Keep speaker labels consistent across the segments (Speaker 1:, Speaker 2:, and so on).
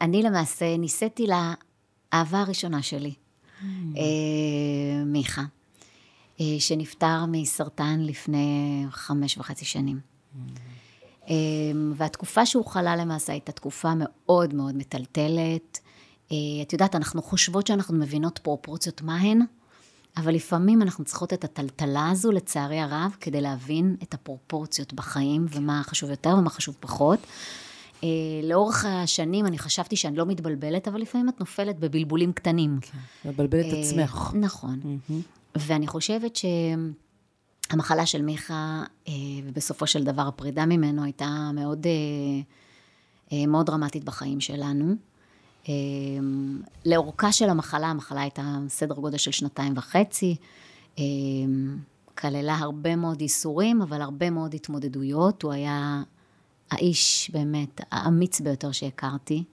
Speaker 1: אני למעשה נישאתי לאהבה הראשונה שלי, אה, מיכה, אה, שנפטר מסרטן לפני חמש וחצי שנים. אה, והתקופה שהוא חלה למעשה הייתה תקופה מאוד מאוד מטלטלת. אה, את יודעת, אנחנו חושבות שאנחנו מבינות פרופורציות מה הן, אבל לפעמים אנחנו צריכות את הטלטלה הזו, לצערי הרב, כדי להבין את הפרופורציות בחיים, ומה חשוב יותר ומה חשוב פחות. אה, לאורך השנים אני חשבתי שאני לא מתבלבלת, אבל לפעמים את נופלת בבלבולים קטנים.
Speaker 2: כן, מבלבלת את
Speaker 1: אה,
Speaker 2: עצמך.
Speaker 1: נכון. ואני חושבת שהמחלה של מיכה, אה, ובסופו של דבר הפרידה ממנו, הייתה מאוד, אה, אה, מאוד דרמטית בחיים שלנו. אה, לאורכה של המחלה, המחלה הייתה סדר גודל של שנתיים וחצי, אה, כללה הרבה מאוד ייסורים, אבל הרבה מאוד התמודדויות. הוא היה האיש באמת האמיץ ביותר שהכרתי.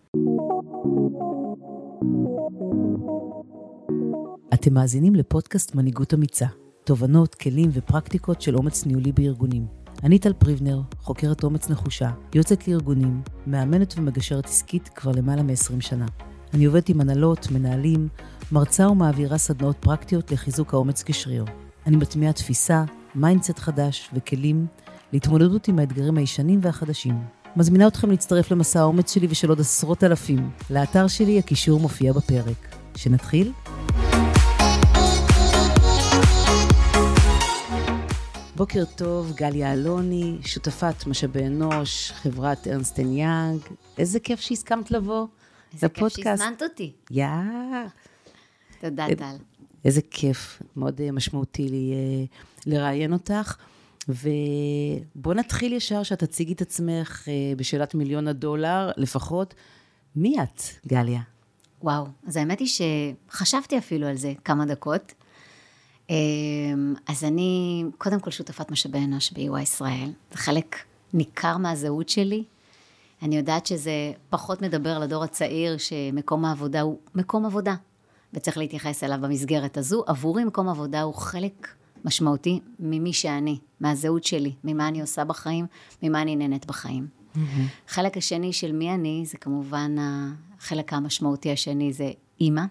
Speaker 2: אתם מאזינים לפודקאסט מנהיגות אמיצה, תובנות, כלים ופרקטיקות של אומץ ניהולי בארגונים. אני טל פריבנר, חוקרת אומץ נחושה, יוצאת לארגונים, מאמנת ומגשרת עסקית כבר למעלה מ-20 שנה. אני עובדת עם הנהלות, מנהלים, מרצה ומעבירה סדנאות פרקטיות לחיזוק האומץ כשריר. אני מטמיעה תפיסה, mindset חדש וכלים להתמודדות עם האתגרים הישנים והחדשים. מזמינה אתכם להצטרף למסע האומץ שלי ושל עוד עשרות אלפים. לאתר שלי הקישור מופיע בפרק. שנתחיל? בוקר טוב, גליה אלוני, שותפת משאבי אנוש, חברת Ernst & Young. איזה כיף שהסכמת לבוא
Speaker 1: איזה כיף
Speaker 2: לפודקאסט.
Speaker 1: שהזמנת אותי.
Speaker 2: יא,
Speaker 1: תודה,
Speaker 2: אה,
Speaker 1: טל.
Speaker 2: איזה כיף, מאוד אה, משמעותי לי אה, לראיין אותך. ובוא נתחיל ישר שאת תציגי את עצמך אה, בשאלת מיליון הדולר לפחות. מי את, גליה?
Speaker 1: וואו, אז האמת היא שחשבתי אפילו על זה כמה דקות. אמ, אז אני קודם כל שותפת משאבי אנוש ב-EY ישראל. זה חלק ניכר מהזהות שלי. אני יודעת שזה פחות מדבר לדור הצעיר שמקום העבודה הוא מקום עבודה, וצריך להתייחס אליו במסגרת הזו. עבורי מקום עבודה הוא חלק משמעותי ממי שאני, מהזהות שלי, ממה אני עושה בחיים, ממה אני נהנית בחיים. החלק השני של מי אני, זה כמובן החלק המשמעותי השני זה אימא.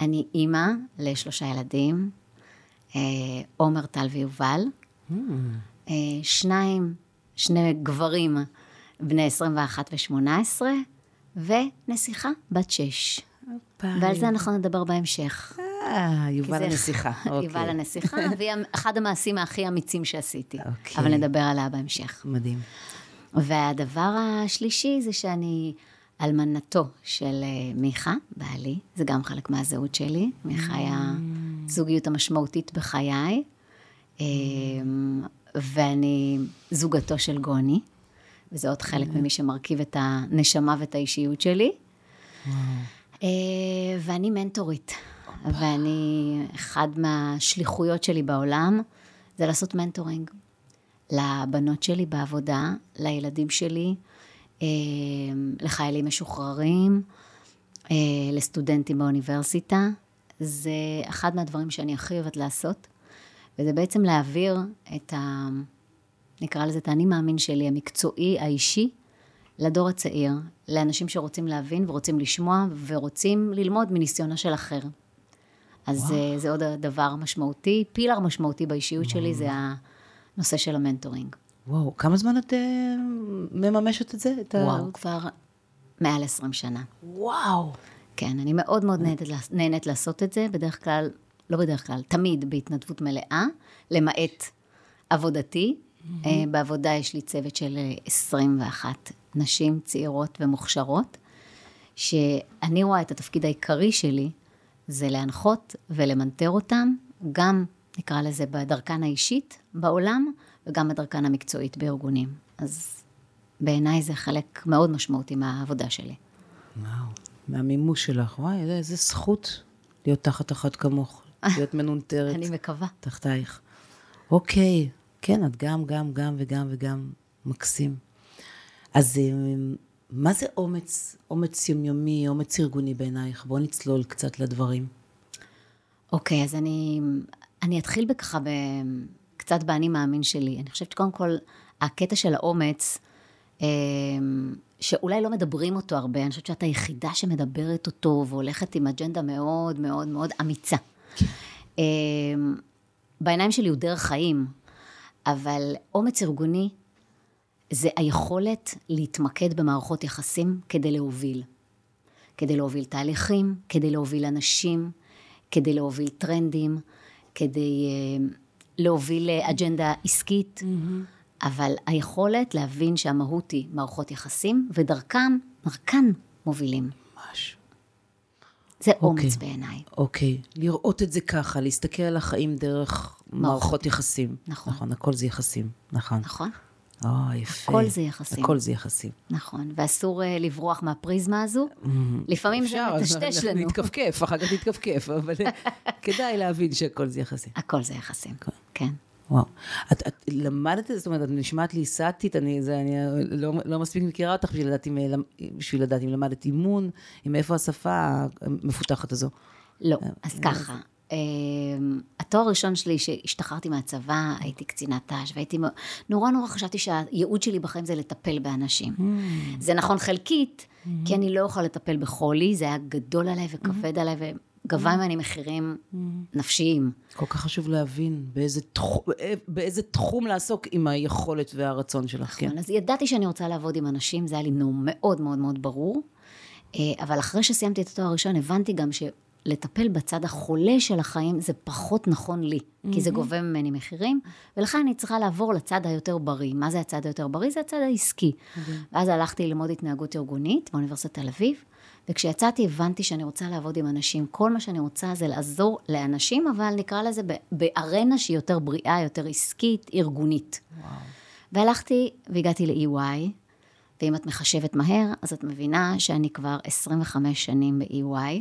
Speaker 1: אני אימא לשלושה ילדים, אה, עומר, טל ויובל. אה, שניים, שני גברים, בני 21 ו-18, ונסיכה, בת 6. ועל זה אנחנו נדבר בהמשך.
Speaker 2: אה, יובל הנסיכה.
Speaker 1: יובל
Speaker 2: אוקיי.
Speaker 1: הנסיכה, והיא אחד המעשים הכי אמיצים שעשיתי.
Speaker 2: אוקיי.
Speaker 1: אבל נדבר עליה בהמשך.
Speaker 2: מדהים.
Speaker 1: והדבר השלישי זה שאני אלמנתו של אה, מיכה, בעלי, זה גם חלק מהזהות שלי. מיכה היה הזוגיות המשמעותית בחיי, אה, ואני זוגתו של גוני, וזה עוד חלק ממי שמרכיב את הנשמה ואת האישיות שלי. אה, ואני מנטורית, ואני, אחד מהשליחויות שלי בעולם זה לעשות מנטורינג. לבנות שלי בעבודה, לילדים שלי, אה, לחיילים משוחררים, אה, לסטודנטים באוניברסיטה. זה אחד מהדברים שאני הכי אוהבת לעשות, וזה בעצם להעביר את ה... נקרא לזה את האני מאמין שלי, המקצועי, האישי, לדור הצעיר, לאנשים שרוצים להבין ורוצים לשמוע ורוצים ללמוד מניסיונו של אחר. אז זה, זה עוד דבר משמעותי. פילר משמעותי באישיות שלי זה הנושא של המנטורינג.
Speaker 2: וואו, כמה זמן את אה, מממשת את זה? את ה-
Speaker 1: וואו, כבר מעל 20 שנה.
Speaker 2: וואו.
Speaker 1: כן, אני מאוד מאוד נהנית, נהנית לעשות את זה, בדרך כלל, לא בדרך כלל, תמיד בהתנדבות מלאה, למעט עבודתי. אה, בעבודה יש לי צוות של אה, 21 נשים צעירות ומוכשרות, שאני רואה את התפקיד העיקרי שלי, זה להנחות ולמנטר אותם, גם, נקרא לזה, בדרכן האישית בעולם, וגם בדרכן המקצועית בארגונים. אז בעיניי זה חלק מאוד משמעותי מהעבודה שלי.
Speaker 2: וואו. מהמימוש שלך. וואי, איזה- איזה זכות להיות תחת אחת כמוך. להיות מנונטרת.
Speaker 1: אני מקווה.
Speaker 2: תחתייך. אוקיי, כן, את גם, גם, גם וגם וגם מקסים. אז אה, מה זה אומץ, אומץ יומיומי, אומץ ארגוני בעינייך? בואו נצלול קצת לדברים.
Speaker 1: אוקיי, אז אני, אני אתחיל בככה, ב, קצת באני מאמין שלי. אני חושבת שקודם כל, הקטע של האומץ, אה, שאולי לא מדברים אותו הרבה, אני חושבת שאת היחידה שמדברת אותו והולכת עם אג'נדה מאוד מאוד מאוד אמיצה. אה, בעיניים שלי הוא דרך חיים, אבל אומץ ארגוני זה היכולת להתמקד במערכות יחסים כדי להוביל. כדי להוביל תהליכים, כדי להוביל אנשים, כדי להוביל טרנדים, כדי uh, להוביל אה, אג'נדה עסקית, mm-hmm. אבל היכולת להבין שהמהות היא מערכות יחסים, ודרכם, דרכן מובילים.
Speaker 2: ממש.
Speaker 1: זה okay. אומץ אוקיי. בעיניי.
Speaker 2: אוקיי, okay. לראות את זה ככה, להסתכל על החיים דרך מערכות יחסים.
Speaker 1: נכון.
Speaker 2: נכון, הכל זה יחסים, נכון.
Speaker 1: נכון.
Speaker 2: אה, יפה.
Speaker 1: הכל זה יחסים.
Speaker 2: הכל זה יחסים.
Speaker 1: נכון, ואסור uh, לברוח מהפריזמה הזו. Mm-hmm. לפעמים זה מטשטש לנו.
Speaker 2: נתכפכף, אחר כך נתכפכף, אבל כדאי להבין שהכל זה יחסים.
Speaker 1: הכל זה יחסים, כן. כן.
Speaker 2: וואו. את, את למדת, זאת אומרת, את נשמעת לי סאטית, אני, זה, אני לא, לא מספיק מכירה אותך בשביל לדעת אם, בשביל לדעת אם למדת אימון, אם מאיפה השפה המפותחת הזו.
Speaker 1: לא, אז ככה. אמ, התואר הראשון שלי, שהשתחררתי מהצבא, הייתי קצינת ת"ש, והייתי, נורא נורא חשבתי שהייעוד שלי בחיים זה לטפל באנשים. Mm. זה נכון חלקית. כי אני לא יכולה לטפל בחולי, זה היה גדול עליי וכבד mm. עליי, וגבה ממני מחירים נפשיים.
Speaker 2: כל כך חשוב להבין באיזה, תחום, באיזה תחום לעסוק עם היכולת והרצון שלך,
Speaker 1: כן. נכון, אז ידעתי שאני רוצה לעבוד עם אנשים, זה היה לי מאוד מאוד מאוד ברור. אה, אבל אחרי שסיימתי את התואר הראשון, הבנתי גם ש... לטפל בצד החולה של החיים זה פחות נכון לי, mm-hmm. כי זה גובה ממני מחירים, ולכן אני צריכה לעבור לצד היותר בריא. מה זה הצד היותר בריא? זה הצד העסקי. Mm-hmm. ואז הלכתי ללמוד התנהגות ארגונית באוניברסיטת תל אביב, וכשיצאתי הבנתי שאני רוצה לעבוד עם אנשים. כל מה שאני רוצה זה לעזור לאנשים, אבל נקרא לזה בארנה שהיא יותר בריאה, יותר עסקית, ארגונית. וואו. והלכתי והגעתי ל-EY, ואם את מחשבת מהר, אז את מבינה שאני כבר 25 שנים ב-EY.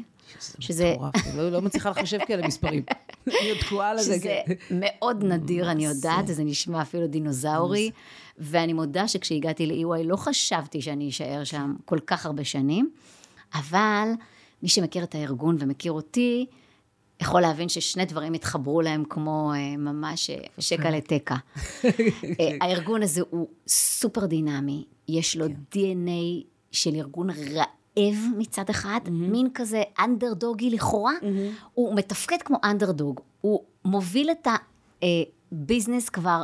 Speaker 2: שזה... מטורף, לא, לא מצליחה לחשב כאלה מספרים. אני עוד תקועה על זה.
Speaker 1: שזה כן. מאוד נדיר, אני יודעת, זה נשמע אפילו דינוזאורי. ואני מודה שכשהגעתי ל-EY לא חשבתי שאני אשאר שם כל כך הרבה שנים, אבל מי שמכיר את הארגון ומכיר אותי, יכול להבין ששני דברים התחברו להם כמו uh, ממש אה, שקע כן. לתקע. uh, הארגון הזה הוא סופר דינמי, יש לו כן. DNA של ארגון רע. רעב מצד אחד. מין כזה אנדרדוגי לכאורה. הוא מתפקד כמו אנדרדוג, הוא מוביל את הביזנס כבר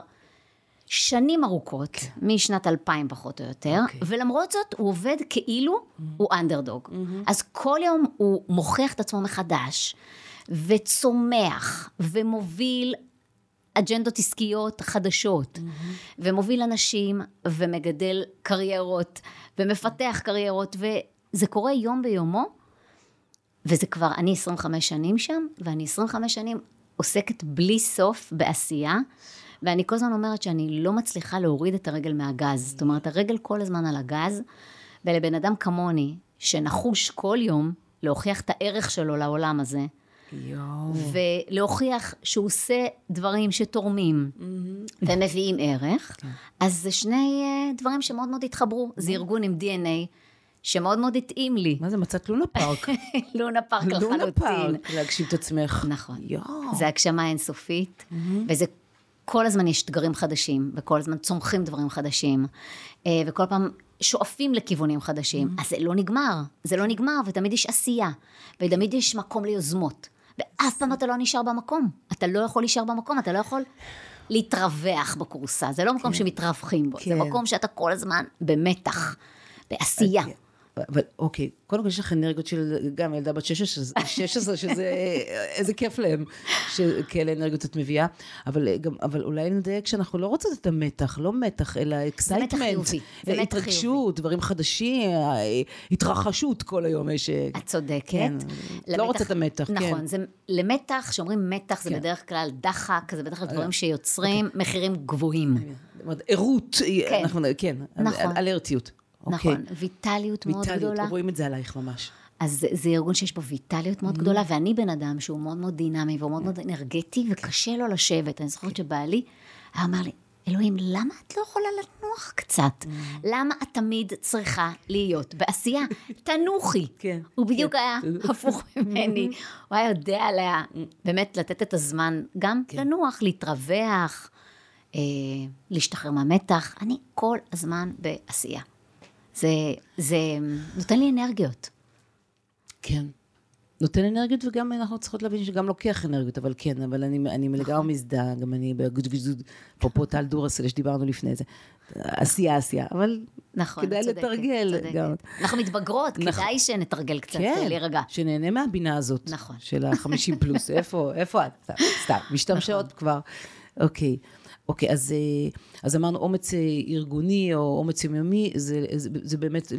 Speaker 1: שנים ארוכות, okay. כן. משנת 2000 פחות או יותר, okay. אוקיי. ולמרות זאת הוא עובד כאילו mm-hmm. הוא אנדרדוג. Mm-hmm. אז כל יום הוא מוכיח את עצמו מחדש, וצומח, ומוביל אג'נדות עסקיות חדשות, mm-hmm. ומוביל אנשים, ומגדל קריירות, ומפתח קריירות, ו... זה קורה יום ביומו, וזה כבר, אני 25 שנים שם, ואני 25 שנים עוסקת בלי סוף בעשייה, ואני כל הזמן אומרת שאני לא מצליחה להוריד את הרגל מהגז. זאת אומרת, הרגל כל הזמן על הגז, ולבן אדם כמוני, שנחוש כל יום להוכיח את הערך שלו לעולם הזה, יואו. ולהוכיח שהוא עושה דברים שתורמים mm-hmm. ומביאים ערך, כן. אז זה שני אה, דברים שמאוד מאוד התחברו. זה ארגון עם DNA שמאוד מאוד התאים לי.
Speaker 2: מה זה, מצאת לונה פארק?
Speaker 1: לונה פארק לחלוטין.
Speaker 2: לונה פארק, להגשים את עצמך.
Speaker 1: נכון. יואו. זה הגשמה אינסופית, mm-hmm. וזה כל הזמן יש אתגרים חדשים, וכל הזמן צומחים דברים חדשים, אה, וכל פעם שואפים לכיוונים חדשים. Mm-hmm. אז זה לא נגמר, זה לא נגמר, ותמיד יש עשייה, ותמיד יש מקום ליוזמות. ואף פעם אתה לא נשאר במקום. אתה לא יכול להישאר במקום, אתה לא יכול להתרווח בכורסה. זה לא מקום כן. שמתרווחים בו, כן. זה מקום שאתה כל הזמן במתח, בעשייה. כן.
Speaker 2: אבל אוקיי, קודם כל יש לך אנרגיות של גם ילדה בת 16, 16 שזה, איזה כיף להם, שכאלה אנרגיות את מביאה, אבל, גם, אבל אולי נדייק שאנחנו לא רוצות את המתח, לא מתח, אלא excitement, התרגשות, דברים חדשים, התרחשות כל היום יש...
Speaker 1: את צודקת. כן,
Speaker 2: למתח, לא רוצה את המתח,
Speaker 1: נכון,
Speaker 2: כן.
Speaker 1: נכון, זה למתח, כשאומרים מתח זה כן. בדרך כלל דחק, זה בדרך כלל דברים שיוצרים אוקיי. מחירים גבוהים.
Speaker 2: ערות, כן, אנחנו, כן, נכון. אלרטיות.
Speaker 1: נכון, אוקיי. ויטליות מאוד גדולה.
Speaker 2: ויטליות, רואים את זה עלייך ממש.
Speaker 1: אז זה ארגון שיש בו ויטליות מאוד mm-hmm. גדולה, ואני בן אדם שהוא מאוד מאוד דינמי והוא מאוד מאוד אנרגטי, וקשה לו לשבת. אני זוכרת שבעלי אומר לי, אלוהים, למה את לא יכולה לנוח קצת? Mm-hmm. למה את תמיד צריכה להיות בעשייה? תנוחי. כן. הוא בדיוק כן. היה הפוך ממני. הוא היה יודע עליה, באמת לתת את הזמן גם כן. לנוח, להתרווח, אה, להשתחרר מהמתח. אני כל הזמן בעשייה. זה, זה נותן לי אנרגיות.
Speaker 2: כן. נותן אנרגיות, וגם אנחנו צריכות להבין שגם לוקח אנרגיות, אבל כן, אבל אני, אני
Speaker 1: נכון.
Speaker 2: לגמרי מזדהה, גם אני אפרופו טל דורסל שדיברנו לפני זה. עשייה, עשייה, אבל
Speaker 1: נכון,
Speaker 2: כדאי
Speaker 1: צודקת,
Speaker 2: לתרגל
Speaker 1: צודקת.
Speaker 2: גם.
Speaker 1: אנחנו מתבגרות,
Speaker 2: נכון.
Speaker 1: כדאי שנתרגל קצת,
Speaker 2: כן,
Speaker 1: להירגע.
Speaker 2: שנהנה מהבינה הזאת.
Speaker 1: נכון.
Speaker 2: של ה-50 פלוס. איפה, איפה את? סתם, משתמשות
Speaker 1: נכון.
Speaker 2: כבר. אוקיי. אוקיי, אז, אה, אז אמרנו אומץ אה, ארגוני או אומץ יומיומי, זה, זה, זה באמת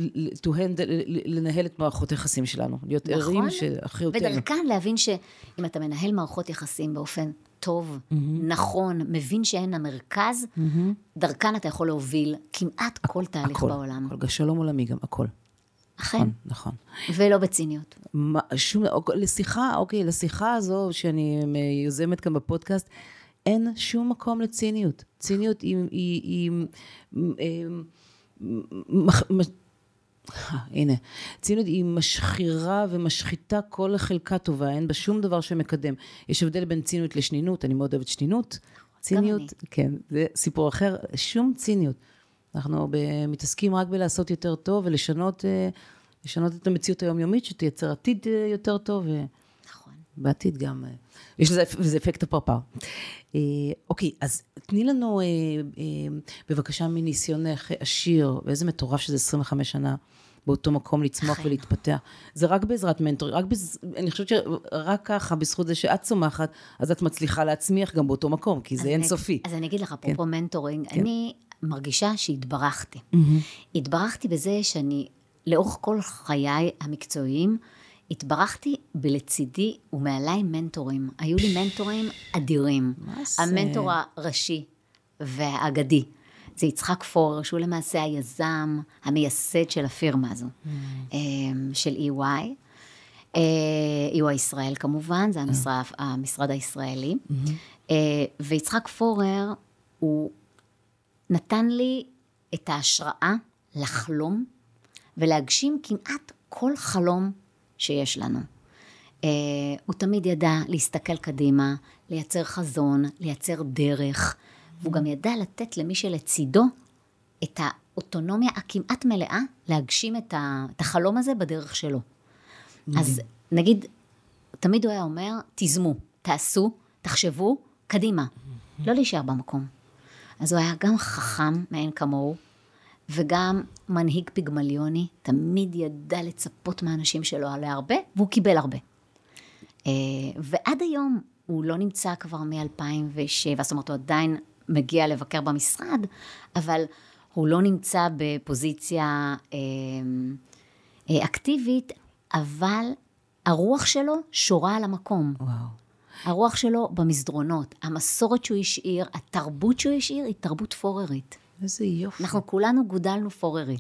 Speaker 2: to handle, לנהל את מערכות היחסים שלנו. להיות ערים
Speaker 1: נכון,
Speaker 2: שאחריותנו.
Speaker 1: ודרכן להבין שאם אתה מנהל מערכות יחסים באופן טוב, נכון, מבין שהן המרכז, דרכן אתה יכול להוביל כמעט כל תהליך
Speaker 2: הכל,
Speaker 1: בעולם.
Speaker 2: הכל, שלום עולמי גם, הכל.
Speaker 1: אכן,
Speaker 2: נכון, נכון.
Speaker 1: ולא בציניות.
Speaker 2: מה, שום, אוקיי, לשיחה, אוקיי, לשיחה הזו שאני יוזמת כאן בפודקאסט, אין שום מקום לציניות. ציניות היא... היא, היא אה, מח- אה, הנה, ציניות היא משחירה ומשחיתה כל חלקה טובה, אין בה שום דבר שמקדם. יש הבדל בין ציניות לשנינות, אני מאוד אוהבת שנינות. ציניות. כן, זה סיפור אחר, שום ציניות. אנחנו מתעסקים רק בלעשות יותר טוב ולשנות אה, לשנות את המציאות היומיומית, שתייצר עתיד אה, יותר טוב,
Speaker 1: נכון.
Speaker 2: ובעתיד גם, אה, יש לזה, וזה אפקט הפרפר. אה, אוקיי, אז תני לנו אה, בבקשה מניסיונך עשיר, ואיזה מטורף שזה 25 שנה. באותו מקום לצמוח
Speaker 1: אכן.
Speaker 2: ולהתפתח. זה רק בעזרת מנטורים, רק בז... אני חושבת שרק ככה, בזכות זה שאת צומחת, אז את מצליחה להצמיח גם באותו מקום, כי זה אינסופי.
Speaker 1: אז אני אגיד לך, אפרופו מנטורינג,
Speaker 2: כן.
Speaker 1: אני מרגישה שהתברכתי. התברכתי בזה שאני, לאורך כל חיי המקצועיים, התברכתי בלצידי ומעליי מנטורים. היו לי מנטורים אדירים.
Speaker 2: מה זה?
Speaker 1: המנטור הראשי והאגדי. זה יצחק פורר, שהוא למעשה היזם, המייסד של הפירמה הזו, אמ, של EY. אה, EY ישראל כמובן, זה המשרד, המשרד הישראלי. אה, ויצחק פורר, הוא נתן לי את ההשראה לחלום ולהגשים כמעט כל חלום שיש לנו. Uh, הוא תמיד ידע להסתכל קדימה, לייצר חזון, לייצר דרך, והוא גם ידע לתת למי שלצידו את האוטונומיה הכמעט מלאה להגשים את, ה, את החלום הזה בדרך שלו. אז נגיד, תמיד הוא היה אומר, תיזמו, תעשו, תחשבו, קדימה. לא להישאר במקום. אז הוא היה גם חכם מאין כמוהו, וגם מנהיג פיגמליוני, תמיד ידע לצפות מהאנשים שלו להרבה, והוא קיבל הרבה. אה, ועד היום הוא לא נמצא כבר מ-2007, זאת אומרת, הוא עדיין מגיע לבקר במשרד, אבל הוא לא נמצא בפוזיציה אה, אה, אקטיבית, אבל הרוח שלו שורה על המקום.
Speaker 2: וואו.
Speaker 1: הרוח שלו במסדרונות, המסורת שהוא השאיר, התרבות שהוא השאיר, היא תרבות פוררית.
Speaker 2: איזה יופי.
Speaker 1: אנחנו כולנו גודלנו פוררי,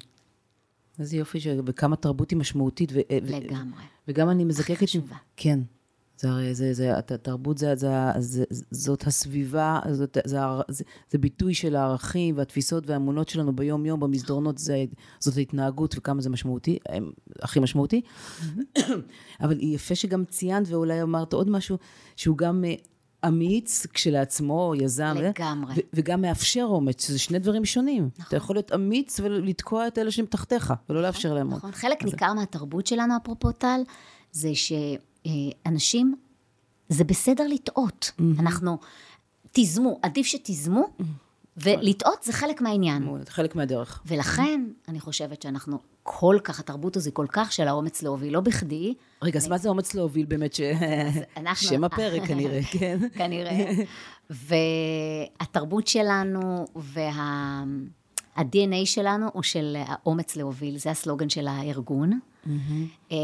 Speaker 2: איזה יופי, ש... וכמה תרבות היא משמעותית. ו...
Speaker 1: לגמרי.
Speaker 2: וגם אני מזקקת...
Speaker 1: חשובה.
Speaker 2: כן. זה הרי, זה, זה, הת- התרבות זה, זה, זה, זאת הסביבה, זאת, זה, זה, זה ביטוי של הערכים והתפיסות והאמונות שלנו ביום-יום, במסדרונות, זה, זאת ההתנהגות וכמה זה משמעותי, הכי משמעותי. אבל יפה שגם ציינת, ואולי אמרת עוד משהו, שהוא גם אה, אמיץ כשלעצמו, יזם. אה?
Speaker 1: לגמרי.
Speaker 2: ו- וגם מאפשר אומץ, שזה שני דברים שונים. אתה יכול להיות אמיץ ולתקוע את אלה שמתחתיך, ולא לאפשר להם עוד.
Speaker 1: נכון, חלק ניכר מהתרבות שלנו, אפרופו טל, זה שאנשים, זה בסדר לטעות. אנחנו, תיזמו, עדיף שתיזמו, ולטעות זה חלק מהעניין.
Speaker 2: מאוד, חלק מהדרך.
Speaker 1: ולכן, אני חושבת שאנחנו כל כך, התרבות הזו היא כל כך של האומץ להוביל, לא בכדי,
Speaker 2: רגע, אז מה זה אומץ להוביל באמת? שם הפרק כנראה, כן.
Speaker 1: כנראה. והתרבות שלנו וה-DNA שלנו הוא של האומץ להוביל, זה הסלוגן של הארגון. אה,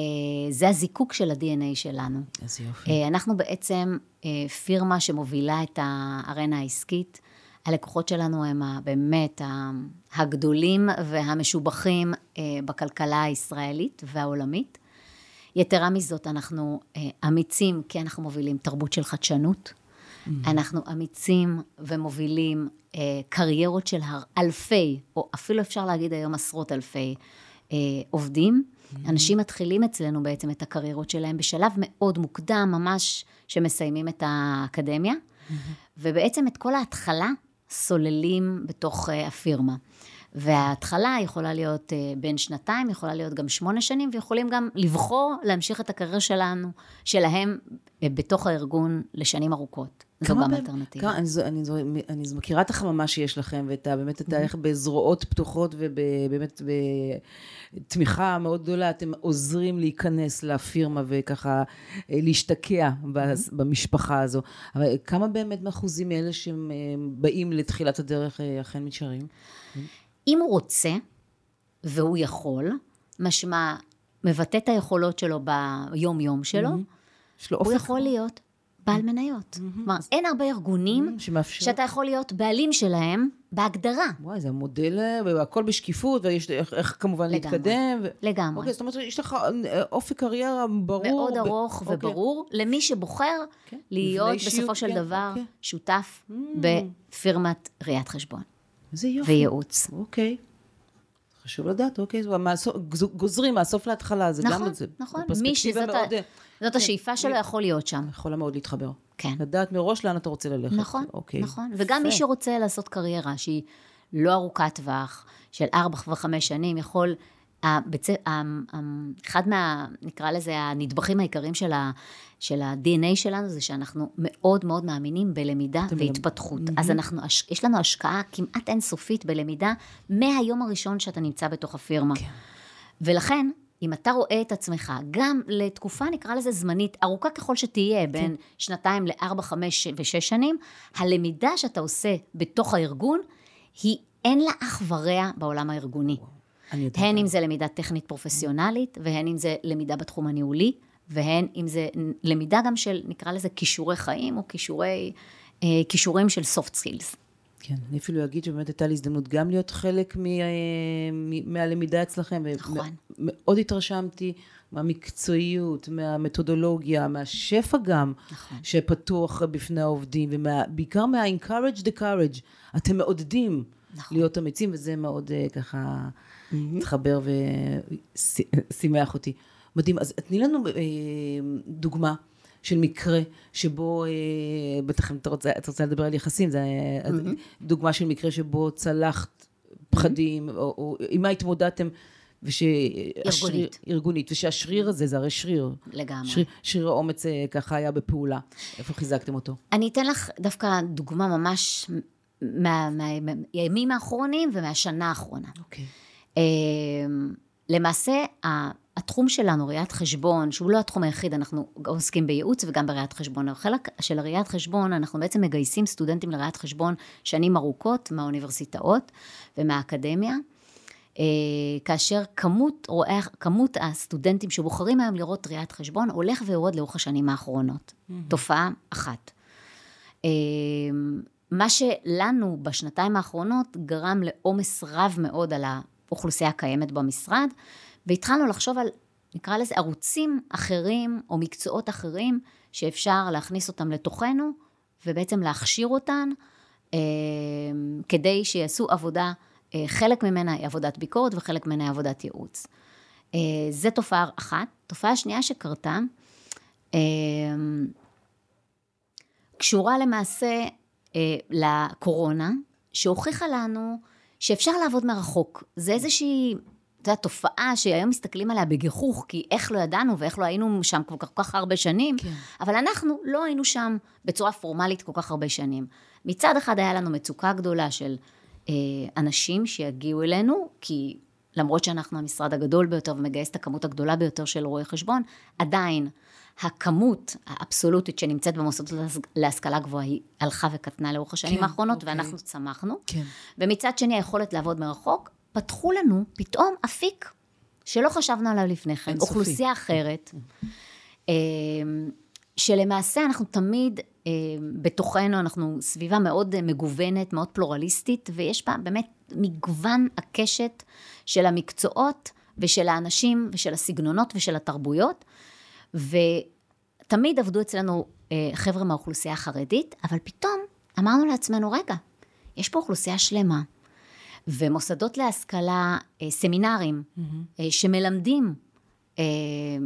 Speaker 1: זה הזיקוק של ה-DNA שלנו.
Speaker 2: איזה יופי.
Speaker 1: אה, אנחנו בעצם אה, פירמה שמובילה את הארנה העסקית. הלקוחות שלנו הם באמת הגדולים והמשובחים אה, בכלכלה הישראלית והעולמית. יתרה מזאת, אנחנו אה, אמיצים, כי אנחנו מובילים תרבות של חדשנות. אנחנו אמיצים ומובילים אה, קריירות של אלפי, או אפילו אפשר להגיד היום עשרות אלפי עובדים. אנשים מתחילים אצלנו בעצם את הקריירות שלהם בשלב מאוד מוקדם, ממש שמסיימים את האקדמיה, ובעצם את כל ההתחלה סוללים בתוך אה, הפירמה. וההתחלה יכולה להיות אה, בין שנתיים, יכולה להיות גם שמונה שנים, ויכולים גם לבחור להמשיך את הקריירה שלנו, שלהם, אה, בתוך הארגון לשנים ארוכות. זו גם אלטרנטיבה.
Speaker 2: אני, אני, אני, אני מכירה את החממה שיש לכם, ואת באמת, את איך בזרועות פתוחות ובאמת בתמיכה מאוד גדולה, אתם עוזרים להיכנס לפירמה וככה אה, להשתקע במשפחה הזו. אבל כמה באמת מאחוזים מאלה שהם באים לתחילת הדרך אכן נשארים?
Speaker 1: אם הוא רוצה, והוא יכול, משמע, מבטא את היכולות שלו ביום-יום שלו, mm-hmm. הוא יכול להיות בעל מניות. כלומר, mm-hmm. אין הרבה ארגונים mm-hmm. שמאפשר... שאתה יכול להיות בעלים שלהם בהגדרה.
Speaker 2: וואי, זה מודל, והכל בשקיפות, ויש איך, כמובן לגמרי, להתקדם. ו...
Speaker 1: לגמרי.
Speaker 2: אוקיי, זאת אומרת, יש לך אה, אופק קריירה ברור.
Speaker 1: מאוד ב... ארוך אוקיי. וברור, למי שבוחר. כן. להיות בסופו של כן, דבר okay. שותף mm. בפירמת ראיית חשבון.
Speaker 2: איזה יופי.
Speaker 1: וייעוץ.
Speaker 2: אוקיי. חשוב לדעת, אוקיי, גוזרים מהסוף להתחלה, זה
Speaker 1: נכון,
Speaker 2: גם את זה.
Speaker 1: נכון, נכון. מי שזאת מאוד, ה... זאת כן, השאיפה שלו יכול להיות שם.
Speaker 2: יכולה מאוד להתחבר.
Speaker 1: כן.
Speaker 2: לדעת מראש לאן אתה רוצה ללכת.
Speaker 1: נכון, אוקיי. נכון. וגם מי שרוצה לעשות קריירה שהיא לא ארוכת טווח, של ארבע וחמש שנים, יכול הבצ... אחד מה, נקרא לזה, הנדבכים העיקריים של, ה... של ה-DNA שלנו, זה שאנחנו מאוד מאוד מאמינים בלמידה והתפתחות. Mm-hmm. אז אנחנו, יש לנו השקעה כמעט אינסופית בלמידה מהיום הראשון שאתה נמצא בתוך הפירמה. כן. ולכן, אם אתה רואה את עצמך, גם לתקופה, נקרא לזה זמנית, ארוכה ככל שתהיה, כן. בין שנתיים לארבע, חמש ושש שנים, הלמידה שאתה עושה בתוך הארגון, היא אין לה אח ורע בעולם הארגוני. הן אם זה למידה טכנית פרופסיונלית, והן אם זה למידה בתחום הניהולי, והן אם זה למידה גם של, נקרא לזה, כישורי חיים, או כישורי, אה, כישורים של soft skills.
Speaker 2: כן, אני אפילו אגיד שבאמת הייתה לי הזדמנות גם להיות חלק מ, אה, מ, מהלמידה אצלכם.
Speaker 1: נכון.
Speaker 2: ומאוד התרשמתי מהמקצועיות, מהמתודולוגיה, מהשפע גם, נכון. שפתוח בפני העובדים, ובעיקר מה-encourage the courage. אתם מעודדים נכון. להיות אמיצים, וזה מאוד uh, ככה התחבר ושימח אותי. מדהים. אז תני לנו uh, דוגמה. של מקרה שבו, uh, בטח אם את רוצה, את רוצה לדבר על יחסים, זה mm-hmm. דוגמה של מקרה שבו צלחת פחדים. או, או עם מה התמודדתם,
Speaker 1: וש... ארגונית.
Speaker 2: ארגונית, ושהשריר הזה, זה הרי שריר.
Speaker 1: לגמרי.
Speaker 2: שריר, שריר האומץ ככה היה בפעולה. איפה חיזקתם אותו?
Speaker 1: אני אתן לך דווקא דוגמה ממש מהימים מה, האחרונים ומהשנה האחרונה.
Speaker 2: אוקיי.
Speaker 1: Okay. למעשה, התחום שלנו, ראיית חשבון, שהוא לא התחום היחיד, אנחנו עוסקים בייעוץ וגם בראיית חשבון. החלק של ראיית חשבון, אנחנו בעצם מגייסים סטודנטים לראיית חשבון שנים ארוכות מהאוניברסיטאות ומהאקדמיה. אה, כאשר כמות, רואה, כמות הסטודנטים שבוחרים היום לראות ראיית חשבון הולך ויורד לאורך השנים האחרונות. Mm-hmm. תופעה אחת. אה, מה שלנו בשנתיים האחרונות גרם לעומס רב מאוד על האוכלוסייה הקיימת במשרד, והתחלנו לחשוב על, נקרא לזה, ערוצים אחרים או מקצועות אחרים שאפשר להכניס אותם לתוכנו, ובעצם להכשיר אותן, אה, כדי שיעשו עבודה, אה, חלק ממנה היא עבודת ביקורת וחלק ממנה היא עבודת ייעוץ. אה, זה תופעה אחת. תופעה שנייה שקרתה, אה, קשורה למעשה אה, לקורונה, שהוכיחה לנו שאפשר לעבוד מרחוק. זה איזושהי, אתה יודע, תופעה שהיום מסתכלים עליה בגיחוך, כי איך לא ידענו ואיך לא היינו שם כל כך, כל כך הרבה שנים, כן. אבל אנחנו לא היינו שם בצורה פורמלית כל כך הרבה שנים. מצד אחד היה לנו מצוקה גדולה של אה, אנשים שיגיעו אלינו, כי למרות שאנחנו המשרד הגדול ביותר ומגייס את הכמות הגדולה ביותר של רואי חשבון, עדיין הכמות האבסולוטית שנמצאת במוסדות להשכלה גבוהה היא הלכה וקטנה לאורך השנים כן, האחרונות, אוקיי. ואנחנו צמחנו.
Speaker 2: כן.
Speaker 1: ומצד שני, היכולת לעבוד מרחוק, פתחו לנו פתאום אפיק שלא חשבנו עליו לפני כן, אוכלוסייה אחרת, אמ, שלמעשה אנחנו תמיד אמ, בתוכנו, אנחנו סביבה מאוד מגוונת, מאוד פלורליסטית, ויש בה באמת מגוון הקשת של המקצועות ושל האנשים ושל הסגנונות ושל התרבויות. ותמיד עבדו אצלנו אה, חבר'ה מהאוכלוסייה החרדית, אבל פתאום אמרנו לעצמנו, רגע, יש פה אוכלוסייה שלמה, ומוסדות להשכלה, אה, סמינרים, mm-hmm. שמלמדים אה,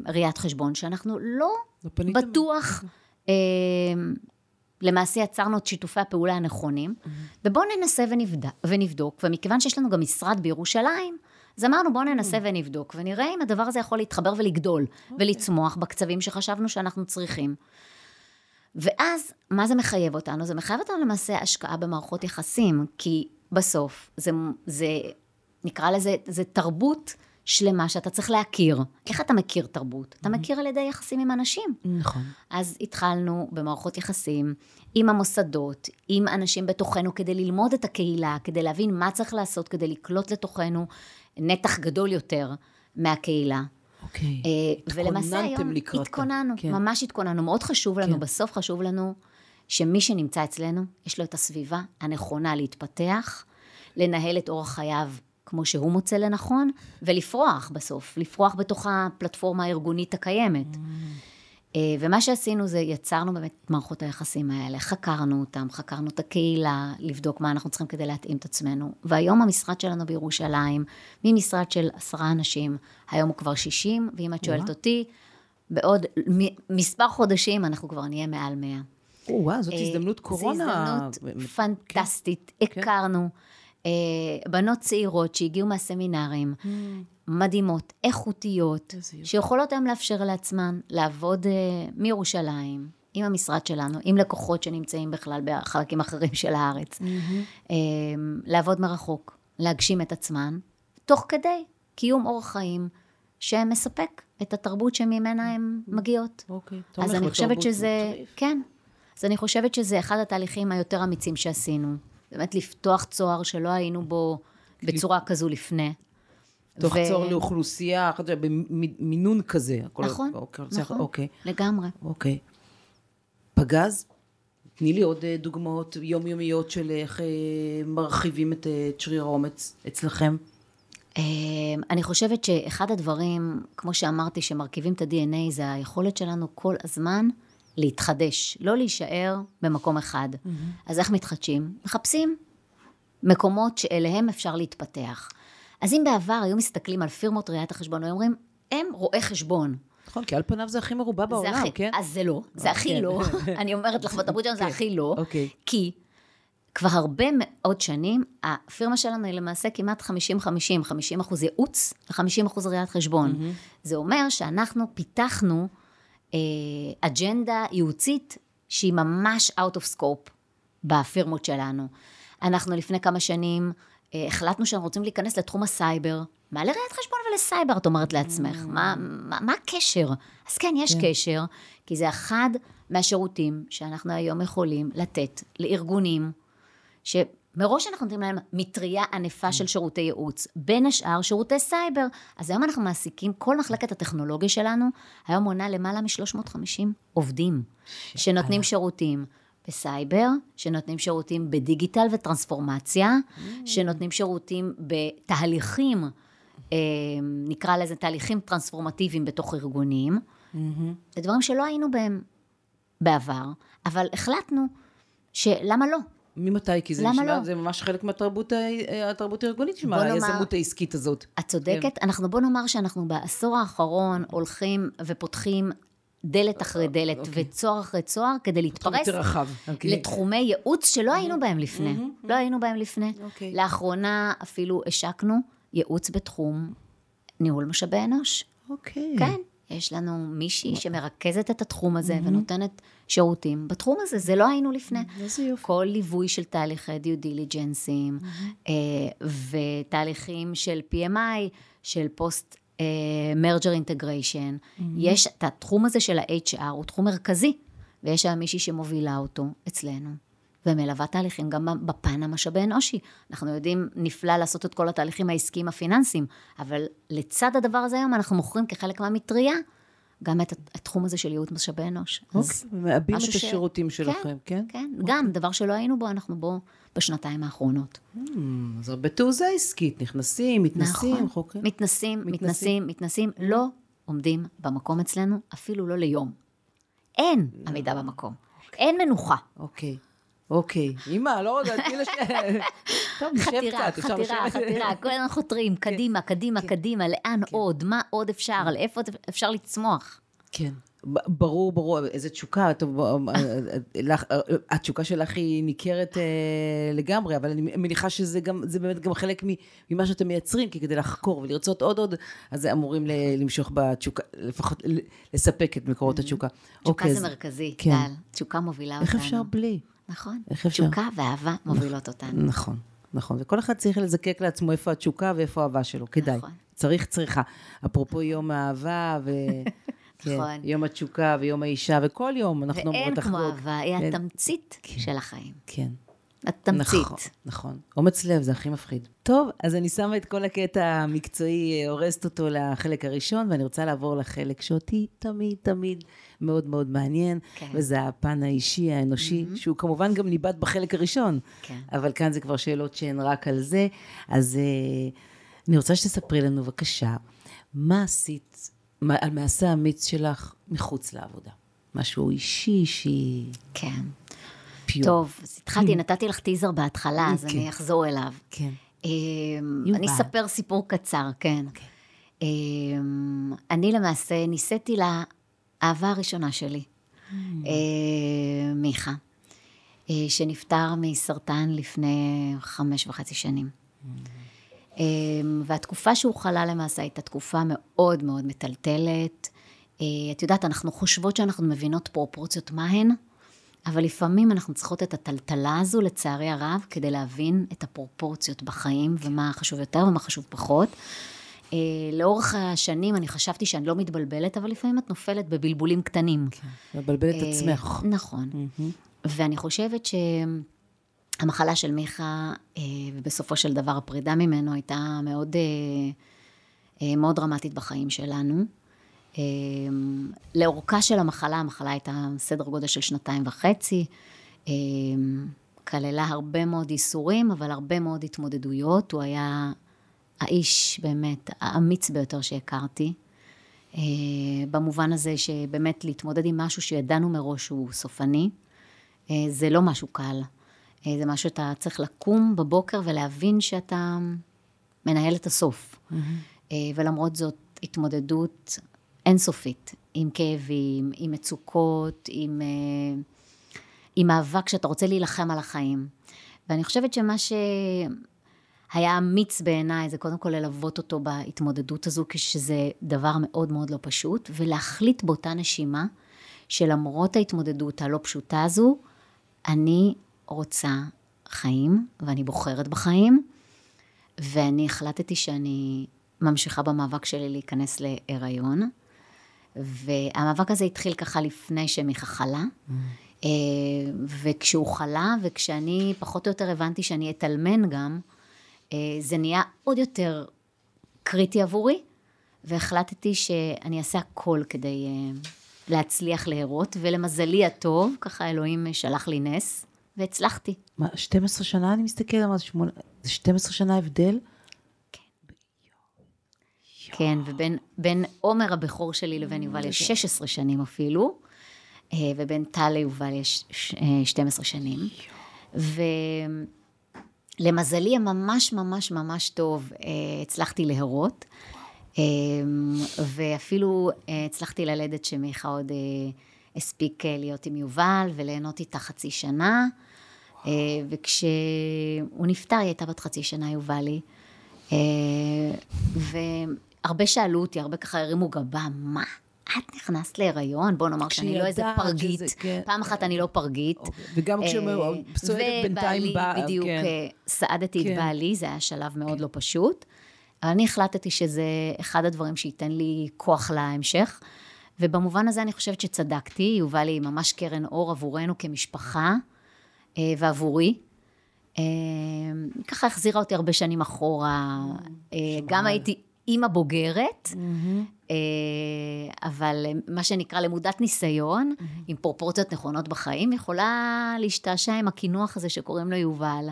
Speaker 1: ראיית חשבון, שאנחנו לא, לא בטוח... למעשה יצרנו את שיתופי הפעולה הנכונים, ובואו ננסה ונבדוק, ונבדוק, ומכיוון שיש לנו גם משרד בירושלים, אז אמרנו בואו ננסה ונבדוק, ונראה אם הדבר הזה יכול להתחבר ולגדול, ולצמוח בקצבים שחשבנו שאנחנו צריכים. ואז, מה זה מחייב אותנו? זה מחייב אותנו למעשה השקעה במערכות יחסים, כי בסוף, זה, זה נקרא לזה, זה תרבות שלמה שאתה צריך להכיר. איך אתה מכיר תרבות? אתה מכיר על ידי יחסים עם אנשים.
Speaker 2: נכון.
Speaker 1: אז התחלנו במערכות יחסים עם המוסדות, עם אנשים בתוכנו, כדי ללמוד את הקהילה, כדי להבין מה צריך לעשות, כדי לקלוט לתוכנו נתח גדול יותר מהקהילה.
Speaker 2: אוקיי.
Speaker 1: אה, ולמעשה היום
Speaker 2: התכוננתם לקראתה.
Speaker 1: התכוננו,
Speaker 2: כן.
Speaker 1: ממש התכוננו. מאוד חשוב לנו,
Speaker 2: כן.
Speaker 1: בסוף חשוב לנו שמי שנמצא אצלנו, יש לו את הסביבה הנכונה להתפתח, לנהל את אורח חייו כמו שהוא מוצא לנכון, ולפרוח בסוף, לפרוח בתוך הפלטפורמה הארגונית הקיימת. אה, ומה שעשינו זה, יצרנו באמת את מערכות היחסים האלה, חקרנו אותם, חקרנו את הקהילה, לבדוק מה אנחנו צריכים כדי להתאים את עצמנו. והיום המשרד שלנו בירושלים, ממשרד של עשרה אנשים, היום הוא כבר 60, ואם את שואלת. אותי, בעוד מספר חודשים אנחנו כבר נהיה מעל 100.
Speaker 2: או, וואו, זאת
Speaker 1: אה,
Speaker 2: הזדמנות קורונה.
Speaker 1: זו הזדמנות פנטסטית. הכרנו אה, בנות צעירות שהגיעו מהסמינרים, מדהימות, איכותיות. שיכולות היום לאפשר לעצמן לעבוד אה, מירושלים, עם המשרד שלנו, עם לקוחות שנמצאים בכלל בחלקים אחרים של הארץ. אה, לעבוד מרחוק, להגשים את עצמן, תוך כדי קיום אורח חיים שמספק את התרבות שממנה הן מגיעות.
Speaker 2: אוקיי.
Speaker 1: אז
Speaker 2: תומך
Speaker 1: אני חושבת
Speaker 2: בתרבות,
Speaker 1: שזה,
Speaker 2: מטריף.
Speaker 1: כן. אז אני חושבת שזה אחד התהליכים היותר אמיצים שעשינו. באמת לפתוח צוהר שלא היינו בו בצורה כזו לפני.
Speaker 2: תוך
Speaker 1: ו-
Speaker 2: צוהר לאוכלוסייה, במינון כזה. הכל-
Speaker 1: נכון,
Speaker 2: אוקיי,
Speaker 1: נכון,
Speaker 2: אוקיי,
Speaker 1: לגמרי.
Speaker 2: אוקיי. פגז? תני לי עוד אה, דוגמאות יומיומיות של איך אה, מרחיבים את אה, את שריר האומץ אצלכם.
Speaker 1: אה, אני חושבת שאחד הדברים, כמו שאמרתי, שמרכיבים את ה-DNA, זה היכולת שלנו כל הזמן להתחדש, לא להישאר במקום אחד. אז איך מתחדשים? מחפשים מקומות שאליהם אפשר להתפתח. אז אם בעבר היו מסתכלים על פירמות ראיית החשבון, היו אומרים, הם רואי חשבון.
Speaker 2: נכון, כי על פניו זה הכי מרובע
Speaker 1: זה
Speaker 2: בעולם,
Speaker 1: הכי,
Speaker 2: כן?
Speaker 1: אז זה לא, זה הכי
Speaker 2: כן.
Speaker 1: לא. אני אומרת לך, בתרבות שלנו זה
Speaker 2: כן,
Speaker 1: הכי לא.
Speaker 2: אוקיי.
Speaker 1: כי כבר הרבה מאוד שנים, הפירמה שלנו היא למעשה כמעט 50-50, 50 אחוז ייעוץ ו-50 אחוז ראיית חשבון. זה אומר שאנחנו פיתחנו אה, אג'נדה ייעוצית שהיא ממש out of scope בפירמות שלנו. אנחנו לפני כמה שנים אה, החלטנו שאנחנו רוצים להיכנס לתחום הסייבר. מה לראיית חשבון ולסייבר, את אומרת לעצמך? מה, מה, מה הקשר? אז כן, יש
Speaker 2: כן.
Speaker 1: קשר, כי זה אחד מהשירותים שאנחנו היום יכולים לתת לארגונים, שמראש אנחנו נותנים להם מטריה ענפה של שירותי ייעוץ, בין השאר שירותי סייבר. אז היום אנחנו מעסיקים, כל מחלקת הטכנולוגיה שלנו, היום מונה למעלה מ-350 עובדים, שנותנים שירותים. בסייבר, שנותנים שירותים בדיגיטל וטרנספורמציה, שנותנים שירותים בתהליכים, אה, נקרא לזה תהליכים טרנספורמטיביים בתוך ארגונים. זה דברים שלא היינו בהם בעבר, אבל החלטנו שלמה לא?
Speaker 2: ממתי? כי זה נשמע,
Speaker 1: לא?
Speaker 2: זה ממש חלק מהתרבות התרבות הארגונית, נשמע, היזמות העסקית הזאת.
Speaker 1: את צודקת. אנחנו בוא נאמר שאנחנו בעשור האחרון הולכים ופותחים דלת אחרי דלת וצוהר אחרי צוהר כדי להתפרס
Speaker 2: רחב. אוקיי.
Speaker 1: לתחומי ייעוץ שלא היינו בהם לפני. לא היינו בהם לפני.
Speaker 2: אוקיי.
Speaker 1: לאחרונה אפילו השקנו ייעוץ בתחום ניהול משאבי אנוש.
Speaker 2: אוקיי.
Speaker 1: כן, יש לנו מישהי שמרכזת את התחום הזה ונותנת שירותים בתחום הזה, זה לא היינו לפני.
Speaker 2: איזה יופי.
Speaker 1: כל ליווי של תהליכי due diligence ים, אה, ותהליכים של PMI, של post merger integration. יש את התחום הזה של ה-HR, הוא תחום מרכזי, ויש שם מישהי שמובילה אותו אצלנו. ומלווה תהליכים גם בפן המשאבי אנושי. אנחנו יודעים נפלא לעשות את כל התהליכים העסקיים הפיננסיים, אבל לצד הדבר הזה היום אנחנו מוכרים כחלק מהמטריה גם את התחום הזה של ייעוץ משאבי אנוש.
Speaker 2: אוקיי, מעבים את
Speaker 1: משהו ש-
Speaker 2: השירותים שלכם, כן?
Speaker 1: כן, גם דבר שלא היינו בו, אנחנו בו בשנתיים האחרונות.
Speaker 2: Hmm, אז הרבה תעוזה עסקית, נכנסים, מתנסים,
Speaker 1: נכון.
Speaker 2: חוקרים.
Speaker 1: מתנסים,
Speaker 2: מתנסים.
Speaker 1: מתנסים, מתנסים, לא עומדים במקום אצלנו, אפילו לא ליום. אין עמידה במקום. אין מנוחה.
Speaker 2: אוקיי, אוקיי. אמא, לא רוצה, תני לש... טוב, נשב
Speaker 1: חתירה,
Speaker 2: קצת. אפשר
Speaker 1: חתירה,
Speaker 2: לשבת.
Speaker 1: חתירה, כל הזמן חותרים, קדימה, קדימה, קדימה, לאן עוד, מה עוד אפשר, על איפה עוד אפשר לצמוח.
Speaker 2: כן. ברור, ברור, איזה תשוקה, טוב, אה, לך- אה, התשוקה שלך היא ניכרת אה, לגמרי, אבל אני מניחה שזה גם, זה באמת גם חלק ממה שאתם מייצרים, כי כדי לחקור ולרצות עוד עוד, אז אמורים ל- למשוך בתשוקה, לפחות לספק את מקורות התשוקה.
Speaker 1: תשוקה
Speaker 2: אוקיי,
Speaker 1: זה
Speaker 2: אז
Speaker 1: מרכזי,
Speaker 2: כן.
Speaker 1: טל. תשוקה מובילה אותנו.
Speaker 2: איך אפשר בלי?
Speaker 1: נכון.
Speaker 2: איך אפשר?
Speaker 1: תשוקה ואהבה מובילות אותנו.
Speaker 2: נכון, נכון. וכל אחד צריך לזקק לעצמו איפה התשוקה ואיפה האהבה שלו, כדאי.
Speaker 1: נכון.
Speaker 2: צריך, צריכה. אפרופו יום האהבה, ו... כן,
Speaker 1: נכון.
Speaker 2: יום התשוקה ויום האישה, וכל יום אנחנו
Speaker 1: ואין
Speaker 2: אמורות
Speaker 1: כמו. אהבה, היא. התמצית של החיים.
Speaker 2: כן.
Speaker 1: התמצית.
Speaker 2: נכון, נכון. אומץ לב זה הכי מפחיד. טוב, אז אני שמה את כל הקטע המקצועי, הורסת אותו לחלק הראשון, ואני רוצה לעבור לחלק שאותי תמיד תמיד מאוד מאוד מעניין,
Speaker 1: כן.
Speaker 2: וזה הפן האישי, האנושי, שהוא כמובן גם ניבט בחלק הראשון,
Speaker 1: כן.
Speaker 2: אבל כאן זה כבר שאלות שהן רק על זה. אז אה, אני רוצה שתספרי לנו בבקשה, מה עשית, מה, על מעשה האמיץ שלך מחוץ לעבודה? משהו אישי, אישי,
Speaker 1: כן.
Speaker 2: פיור.
Speaker 1: טוב, אז התחלתי, נתתי לך טיזר בהתחלה, אז
Speaker 2: כן.
Speaker 1: אני אחזור אליו.
Speaker 2: כן.
Speaker 1: אמ. אני אספר סיפור קצר, כן. אמ, אני למעשה נישאתי לאהבה הראשונה שלי, אה, מיכה, אה, שנפטר מסרטן לפני חמש וחצי שנים. אמ, והתקופה שהוא חלה למעשה הייתה תקופה מאוד מאוד מטלטלת. אה, את יודעת, אנחנו חושבות שאנחנו מבינות פרופורציות מה הן, אבל לפעמים אנחנו צריכות את הטלטלה הזו, לצערי הרב, כדי להבין את הפרופורציות בחיים, ומה חשוב יותר ומה חשוב פחות. אה, לאורך השנים אני חשבתי שאני לא מתבלבלת, אבל לפעמים את נופלת בבלבולים קטנים.
Speaker 2: מבלבל את
Speaker 1: אה,
Speaker 2: עצמך.
Speaker 1: נכון. ואני חושבת שהמחלה של מיכה, אה, ובסופו של דבר הפרידה ממנו, הייתה מאוד, אה, אה, מאוד דרמטית בחיים שלנו. אה, לאורכה של המחלה, המחלה הייתה סדר גודל של שנתיים וחצי, אה, כללה הרבה מאוד ייסורים, אבל הרבה מאוד התמודדויות. הוא היה האיש באמת האמיץ ביותר שהכרתי. אה, במובן הזה שבאמת להתמודד עם משהו שידענו מראש שהוא סופני, אה, זה לא משהו קל. אה, זה משהו שאתה צריך לקום בבוקר ולהבין שאתה מנהל את הסוף. אה, ולמרות זאת, התמודדות אינסופית, עם כאבים, עם מצוקות, עם, אה, עם מאבק שאתה רוצה להילחם על החיים. ואני חושבת שמה שהיה אמיץ בעיניי זה קודם כל ללוות אותו בהתמודדות הזו, כשזה דבר מאוד מאוד לא פשוט, ולהחליט באותה נשימה שלמרות ההתמודדות הלא פשוטה הזו, אני רוצה חיים, ואני בוחרת בחיים, ואני החלטתי שאני ממשיכה במאבק שלי להיכנס להיריון. והמאבק הזה התחיל ככה לפני שמיכה חלה. אה, וכשהוא חלה, וכשאני פחות או יותר הבנתי שאני אתאלמן גם, אה, זה נהיה עוד יותר קריטי עבורי, והחלטתי שאני אעשה הכל כדי אה, להצליח להרות, ולמזלי הטוב, ככה אלוהים שלח לי נס, והצלחתי.
Speaker 2: מה, 12 שנה אני מסתכלת, מה זה שמונה, זה 12 שנה הבדל?
Speaker 1: כן, ובין בין עומר הבכור שלי לבין יובל יש 16 שנים אפילו, אה, ובין טל ליובל יש ש- אה, 12 שנים. ולמזלי הממש ממש ממש טוב, אה, הצלחתי להרות, ואפילו הצלחתי ללדת שמיכה עוד הספיק להיות עם יובל וליהנות איתה חצי שנה. וכשהוא נפטר, היא הייתה בת חצי שנה, יובלי. אה, והרבה שאלו אותי, הרבה ככה הרימו גבה, מה? את נכנסת להיריון? בוא נאמר שאני לא איזה פרגית.
Speaker 2: שזה- כן.
Speaker 1: פעם אחת אני לא פרגית.
Speaker 2: אוקיי. וגם כשסועדת
Speaker 1: אה,
Speaker 2: בינתיים באה,
Speaker 1: בדיוק,
Speaker 2: כן.
Speaker 1: אה, סעדתי
Speaker 2: כן.
Speaker 1: את בעלי, זה היה שלב מאוד לא פשוט. אבל אני החלטתי שזה אחד הדברים שייתן לי כוח להמשך. ובמובן הזה אני חושבת שצדקתי, יובל היא ממש קרן אור עבורנו כמשפחה אה, ועבורי. ככה החזירה אותי הרבה שנים אחורה. גם הייתי אימא בוגרת, אה, אבל מה שנקרא למודת ניסיון, עם פרופורציות נכונות בחיים, יכולה להשתעשע עם הקינוח הזה שקוראים לו יובל.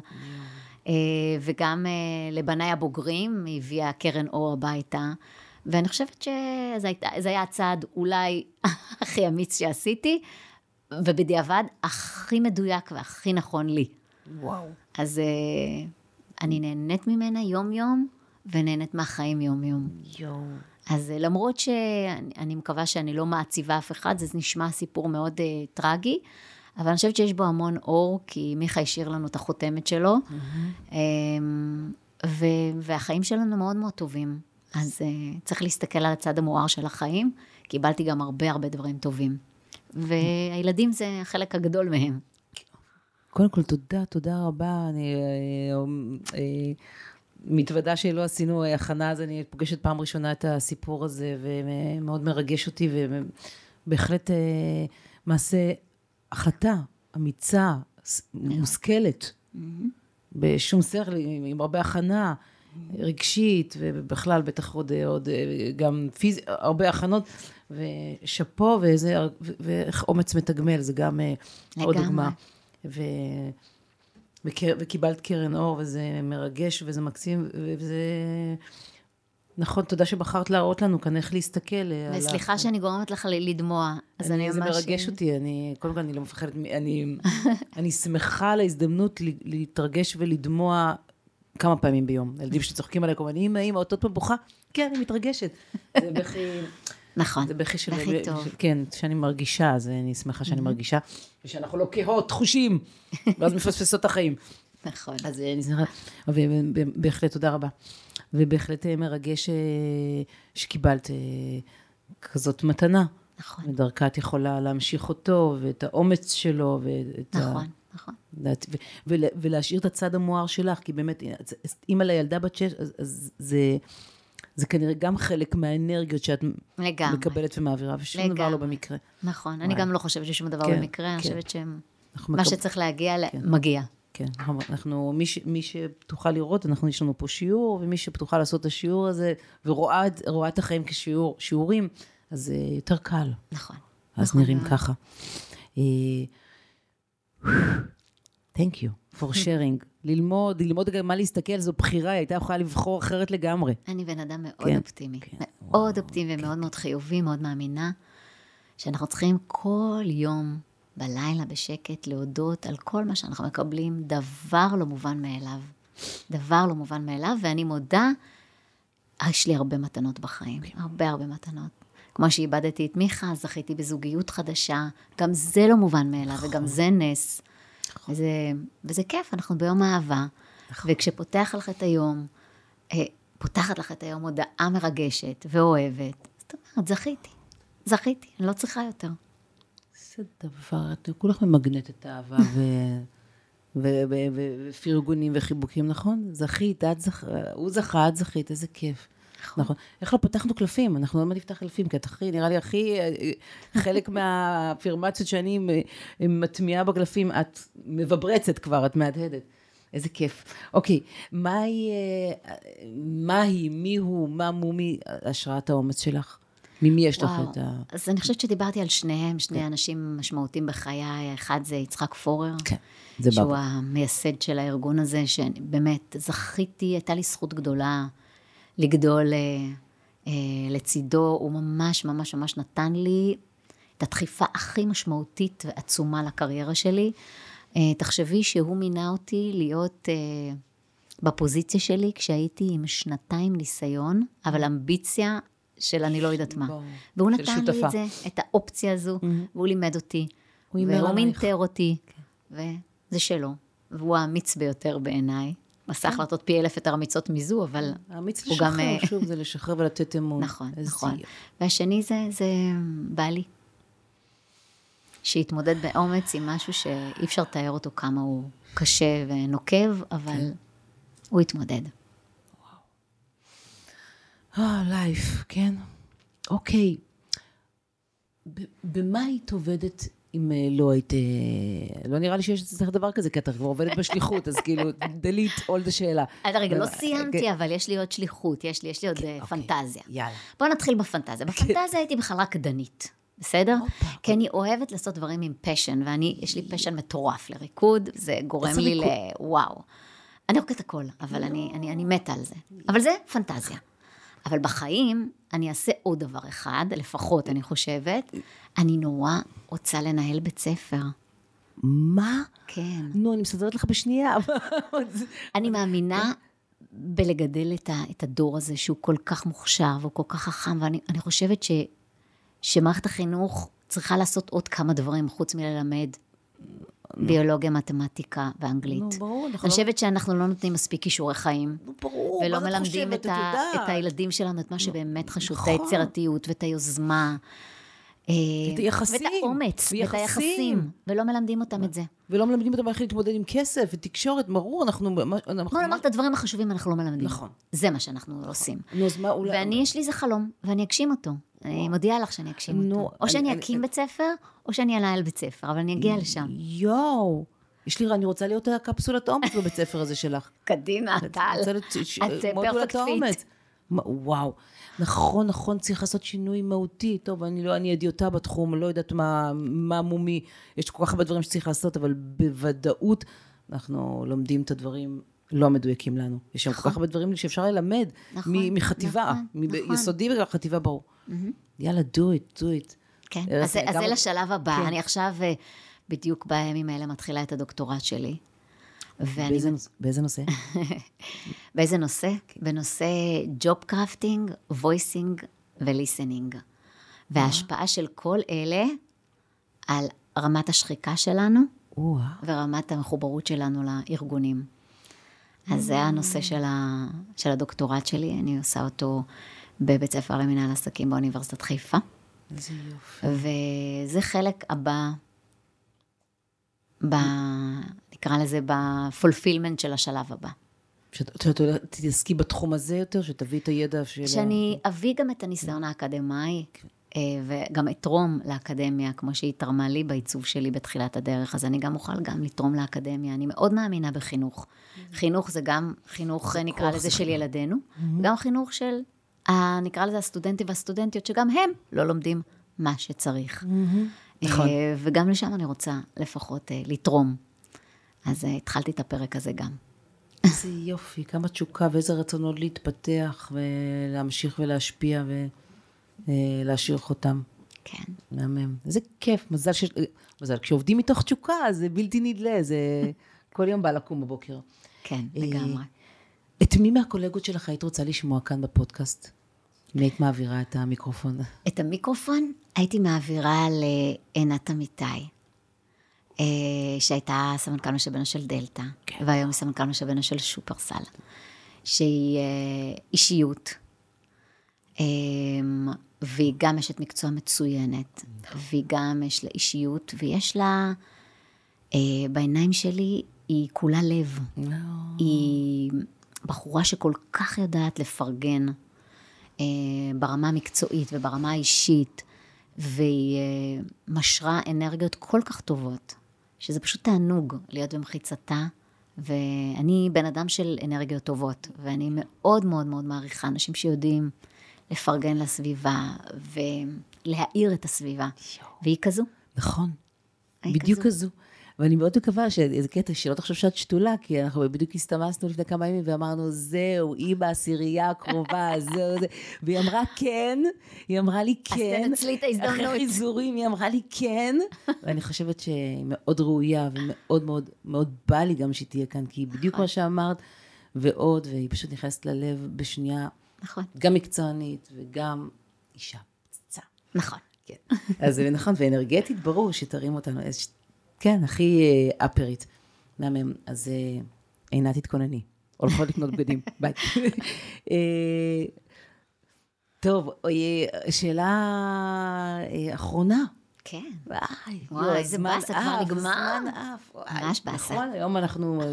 Speaker 1: אה, וגם אה, לבניי הבוגרים, היא הביאה קרן אור הביתה. ואני חושבת שזה היה הצעד אולי הכי אמיץ שעשיתי, ובדיעבד הכי מדויק והכי נכון לי.
Speaker 2: וואו.
Speaker 1: אז אה, אני נהנית ממנה יום-יום, ונהנית מהחיים יום-יום.
Speaker 2: יואו.
Speaker 1: אז אה, למרות שאני מקווה שאני לא מעציבה אף אחד, זה נשמע סיפור מאוד uh, טרגי, אבל אני חושבת שיש בו המון אור, כי מיכה השאיר לנו את החותמת שלו, mm-hmm. ו- והחיים שלנו מאוד מאוד טובים. אז uh, צריך להסתכל על הצד המואר של החיים. קיבלתי גם הרבה הרבה דברים טובים. והילדים זה החלק הגדול מהם.
Speaker 2: קודם כל, תודה, תודה רבה. אני אה, אה, מתוודה שלא עשינו הכנה, אז אני פוגשת פעם ראשונה את הסיפור הזה, ומאוד מרגש אותי, ובהחלט אה, מעשה החלטה אמיצה, מושכלת, בשום שכל, עם הרבה הכנה. רגשית, ובכלל, בטח עוד, עוד גם פיזי, הרבה הכנות, ושאפו, ואיזה, ואיך אומץ מתגמל, זה גם. עוד דוגמה. ו... וקיבלת קרן אור, וזה מרגש, וזה מקסים, וזה... נכון, תודה שבחרת להראות לנו כאן איך להסתכל.
Speaker 1: וסליחה על... שאני גורמת לך לדמוע, אז אני,
Speaker 2: אני ממש... זה מרגש אותי, אני, קודם כל אני לא מפחדת, אני, אני שמחה על ההזדמנות להתרגש ולדמוע כמה פעמים ביום. ילדים שצוחקים עליי, כל הזמן, אמא, אמא, עוד פעם בוכה? כן, אני מתרגשת. זה בכי...
Speaker 1: נכון,
Speaker 2: זה בכי של... בכי טוב. כן, שאני מרגישה, אז אני שמחה שאני מרגישה, ושאנחנו לא קהות, חושים, ואז מפספסות את החיים.
Speaker 1: נכון.
Speaker 2: אז אני שמחה, ובהחלט תודה רבה. ובהחלט אה, מרגש אה, שקיבלת אה, כזאת מתנה.
Speaker 1: נכון.
Speaker 2: ודרכה את יכולה להמשיך אותו, ואת האומץ שלו, ואת
Speaker 1: נכון. ה... נכון.
Speaker 2: ולהשאיר את הצד המואר שלך, כי באמת, אימא לילדה בת שש, אז זה... זה כנראה גם חלק מהאנרגיות שאת לגמרי. מקבלת ומעבירה, ושום לגמרי. דבר לא במקרה.
Speaker 1: נכון, וואי. אני גם לא חושבת ששום דבר כן, במקרה, כן. אני חושבת שמה מקב... שצריך להגיע, כן. מגיע.
Speaker 2: כן, אנחנו, מי, ש, מי שפתוחה לראות, אנחנו, יש לנו פה שיעור, ומי שפתוחה לעשות את השיעור הזה, ורואה את החיים כשיעורים, אז זה יותר קל.
Speaker 1: נכון.
Speaker 2: אז
Speaker 1: נכון
Speaker 2: נראים מאוד. ככה. Thank you for sharing. ללמוד, ללמוד גם מה להסתכל, זו בחירה, היא הייתה יכולה לבחור אחרת לגמרי.
Speaker 1: אני בן אדם מאוד כן, אופטימי. כן, מאוד וואו, אופטימי כן. ומאוד מאוד חיובי, מאוד מאמינה, שאנחנו צריכים כל יום, בלילה, בשקט, להודות על כל מה שאנחנו מקבלים, דבר לא מובן מאליו. דבר לא מובן מאליו, ואני מודה, יש לי הרבה מתנות בחיים, כן. הרבה הרבה מתנות. כמו שאיבדתי את מיכה, זכיתי בזוגיות חדשה, גם זה לא מובן מאליו, נכון. וגם זה נס. נכון. וזה, וזה כיף, אנחנו ביום אהבה, נכון. וכשפותח לך את היום, אה, פותחת לך את היום הודעה מרגשת ואוהבת, זאת אומרת, זכיתי, זכיתי, אני לא צריכה יותר.
Speaker 2: איזה דבר, את כולך ממגנטת אהבה ופרגונים וחיבוקים, נכון? זכית, את זכ... הוא זכה, את זכית, איזה כיף. נכון. נכון. איך לא פתחנו קלפים? אנחנו עוד מעט נפתח קלפים, כי את הכי, נראה לי הכי, אה, חלק מהאפירמציות שאני מטמיעה בקלפים, את מבברצת כבר, את מהדהדת. איזה כיף. אוקיי, מהי, אה, מהי, מי הוא, מה מומי השראת האומץ שלך? ממי יש לך את ה...
Speaker 1: אז אני חושבת שדיברתי על שניהם, שני כן. אנשים משמעותיים בחיי. אחד זה יצחק פורר.
Speaker 2: כן, זה
Speaker 1: שהוא בא. המייסד של הארגון הזה, שבאמת זכיתי, הייתה לי זכות גדולה לגדול אה, אה, לצידו, הוא ממש ממש ממש נתן לי את הדחיפה הכי משמעותית ועצומה לקריירה שלי. אה, תחשבי שהוא מינה אותי להיות אה, בפוזיציה שלי כשהייתי עם שנתיים ניסיון, אבל אמביציה של אני לא יודעת מה. בוא, והוא נתן שותפה. לי את זה, את האופציה הזו, mm-hmm. והוא לימד אותי. הוא והוא מינטר אותי, כן. וזה שלו. והוא האמיץ ביותר בעיניי. עשה החלטות פי אלף יותר אמיצות מזו, אבל
Speaker 2: האמיץ לשחרר, גם... אה, שוב, זה לשחרר ולתת אמון.
Speaker 1: נכון, נכון. והשני זה, זה בעלי. שהתמודד באומץ עם משהו שאי אפשר לתאר אותו כמה הוא קשה ונוקב, אבל כן. הוא התמודד.
Speaker 2: וואו. אה, לייף, כן. אוקיי. במה היית עובדת אם אה, לא היית... אה, לא נראה לי שיש אצלך דבר כזה, כי אתה כבר עובדת בשליחות, אז כאילו, delete all the שאלה.
Speaker 1: עד הרגע, לא סיימתי, כן. אבל יש לי עוד שליחות, יש לי, עוד כן, אוקיי, פנטזיה.
Speaker 2: יאללה.
Speaker 1: בואו נתחיל בפנטזיה. כן. בפנטזיה הייתי בכלל רקדנית. בסדר? כי אני אוהבת לעשות דברים עם פשן, ואני, יש לי פשן מטורף לריקוד, זה גורם לי ל... וואו. אני רוקדת הכל, אבל אני מתה על זה. אבל זה פנטזיה. אבל בחיים, אני אעשה עוד דבר אחד, לפחות, אני חושבת, אני נורא רוצה לנהל בית ספר.
Speaker 2: מה?
Speaker 1: כן.
Speaker 2: נו, אני מסתדרת לך בשנייה.
Speaker 1: אני מאמינה בלגדל את, ה, את הדור הזה שהוא כל כך מוכשר והוא כל כך חכם, ואני אני חושבת ש, שמערכת החינוך צריכה לעשות עוד כמה דברים חוץ מללמד ביולוגיה, מתמטיקה ואנגלית.
Speaker 2: נו, ברור, אנחנו
Speaker 1: אני
Speaker 2: לא-
Speaker 1: חושבת שאנחנו לא נותנים מספיק כישורי חיים.
Speaker 2: נו, ברור,
Speaker 1: ולא
Speaker 2: מה את
Speaker 1: מלמדים
Speaker 2: חושבת?
Speaker 1: את, ה. את הילדים שלנו, את מה שבאמת חשוב, את
Speaker 2: נכון.
Speaker 1: היצירתיות ואת היוזמה. אה,
Speaker 2: את היחסים.
Speaker 1: ואת האומץ, ואת. היחסים, ולא מלמדים אותם את זה.
Speaker 2: ולא מלמדים אותם איך להתמודד עם כסף ותקשורת, ברור, אנחנו... אנחנו
Speaker 1: בוא נאמר את הדברים החשובים אנחנו לא מלמדים.
Speaker 2: נכון.
Speaker 1: זה מה שאנחנו עושים.
Speaker 2: נו, אז מה אולי...
Speaker 1: ואני, יש לי איזה חלום, ואני אגשים אותו. אני מודיעה לך שאני אגשים
Speaker 2: נו,
Speaker 1: אותו. או
Speaker 2: אני-
Speaker 1: שאני
Speaker 2: אני-
Speaker 1: אקים בית ספר, או שאני אנהל בית ספר, אבל אני אגיע לשם.
Speaker 2: יואו, יש לי, אני רוצה להיות הקפסולת האומץ בבית ספר הזה שלך.
Speaker 1: קדימה, טל. את perfect
Speaker 2: האומץ. fit. וואו, נכון, נכון, צריך לעשות שינוי מהותי. טוב, אני לא, אני הדיוטה בתחום, לא יודעת מה, מה מומי, יש כל כך הרבה דברים שצריך לעשות, אבל בוודאות אנחנו לומדים את הדברים לא מדויקים לנו. יש שם כל כך הרבה דברים שאפשר ללמד
Speaker 1: נכון,
Speaker 2: מחטיבה,
Speaker 1: נכון, נכון.
Speaker 2: מיסודי וחטיבה ברור. יאללה, do it, do it.
Speaker 1: כן,
Speaker 2: אה,
Speaker 1: אז זה- אז
Speaker 2: גם-
Speaker 1: זה לשלב הבא.
Speaker 2: כן.
Speaker 1: אני עכשיו, אה, בדיוק בימים האלה, מתחילה את הדוקטורט שלי. ואני
Speaker 2: באיזה נושא?
Speaker 1: באיזה נושא?
Speaker 2: כן.
Speaker 1: בנושא job crafting, voicing ו listening. וההשפעה של כל אלה על רמת השחיקה שלנו. ורמת המחוברות שלנו לארגונים. אז זה הנושא של, ה, של הדוקטורט שלי, אני עושה אותו בבית ספר למנהל עסקים באוניברסיטת חיפה.
Speaker 2: איזה יופי.
Speaker 1: וזה חלק הבא, ב, נקרא לזה, בפולפילמנט של השלב הבא.
Speaker 2: שאת הולכת- תתעסקי בתחום הזה יותר, שתביאי את הידע של...
Speaker 1: שאני אביא גם את הניסיון האקדמאי, אה, וגם אתרום לאקדמיה, כמו שהיא תרמה לי בעיצוב שלי בתחילת הדרך, אז אני גם אוכל גם לתרום לאקדמיה. אני מאוד מאמינה בחינוך. חינוך זה גם חינוך, נקרא לזה,
Speaker 2: זה
Speaker 1: של ילדינו, גם חינוך של, נקרא לזה, הסטודנטים והסטודנטיות, שגם הם לא לומדים מה שצריך.
Speaker 2: נכון.
Speaker 1: אה, וגם לשם אני רוצה לפחות אה, לתרום. אז אה, התחלתי את הפרק הזה גם.
Speaker 2: איזה יופי, כמה תשוקה ואיזה רצון עוד להתפתח ולהמשיך ולהשפיע ולהשאיר חותם.
Speaker 1: כן.
Speaker 2: מהמם. איזה כיף, מזל שיש... מזל, כשעובדים מתוך תשוקה, זה בלתי נדלה, זה כל יום בא לקום בבוקר.
Speaker 1: כן, לגמרי.
Speaker 2: את מי מהקולגות שלך היית רוצה לשמוע כאן בפודקאסט? אם היית מעבירה את המיקרופון.
Speaker 1: את המיקרופון הייתי מעבירה לעינת אמיתי, אה, שהייתה סמנכ"ל משאבי אנוש של דלתא,
Speaker 2: כן.
Speaker 1: והיום היא סמנכ"ל משאבי אנוש של שופרסל, שהיא אה, אישיות, אה, והיא גם אשת מקצוע מצוינת, והיא גם יש לה אישיות, ויש לה, אה, בעיניים שלי, היא כולה לב. היא בחורה שכל כך יודעת לפרגן ברמה המקצועית וברמה האישית, והיא אה, משרה אנרגיות כל כך טובות, שזה פשוט תענוג להיות במחיצתה. ואני בן אדם של אנרגיות טובות, ואני מאוד מאוד מאוד מעריכה אנשים שיודעים לפרגן לסביבה ולהאיר את הסביבה. והיא כזו.
Speaker 2: נכון. בדיוק
Speaker 1: כזו.
Speaker 2: כזו. ואני מאוד מקווה שזה קטע שלא תחשוב שאת שתולה, כי אנחנו בדיוק הסתמסנו לפני כמה ימים ואמרנו, זהו, היא בעשירייה הקרובה, זהו, זה. והיא אמרה כן, היא אמרה לי כן.
Speaker 1: תנצלי את ההזדמנות.
Speaker 2: אחרי חיזורים היא אמרה לי כן. ואני חושבת שהיא מאוד ראויה ומאוד מאוד מאוד בא לי גם שהיא תהיה כאן, כי היא בדיוק מה שאמרת, ועוד, והיא פשוט נכנסת ללב בשנייה,
Speaker 1: נכון,
Speaker 2: גם מקצוענית וגם אישה פצצה.
Speaker 1: נכון.
Speaker 2: כן. אז זה נכון, ואנרגטית, ברור שתרים אותנו. כן, הכי אה, אפרית. מהמם. אז אה, עינת תתכונני. הולכות לקנות בגדים. ביי. אה, טוב, אה, שאלה אה, אחרונה.
Speaker 1: כן.
Speaker 2: וואי,
Speaker 1: וואי,
Speaker 2: יואו,
Speaker 1: איזה באסה, כבר נגמר.
Speaker 2: הזמן עף.
Speaker 1: ממש באסה.
Speaker 2: נכון, היום אנחנו... אה,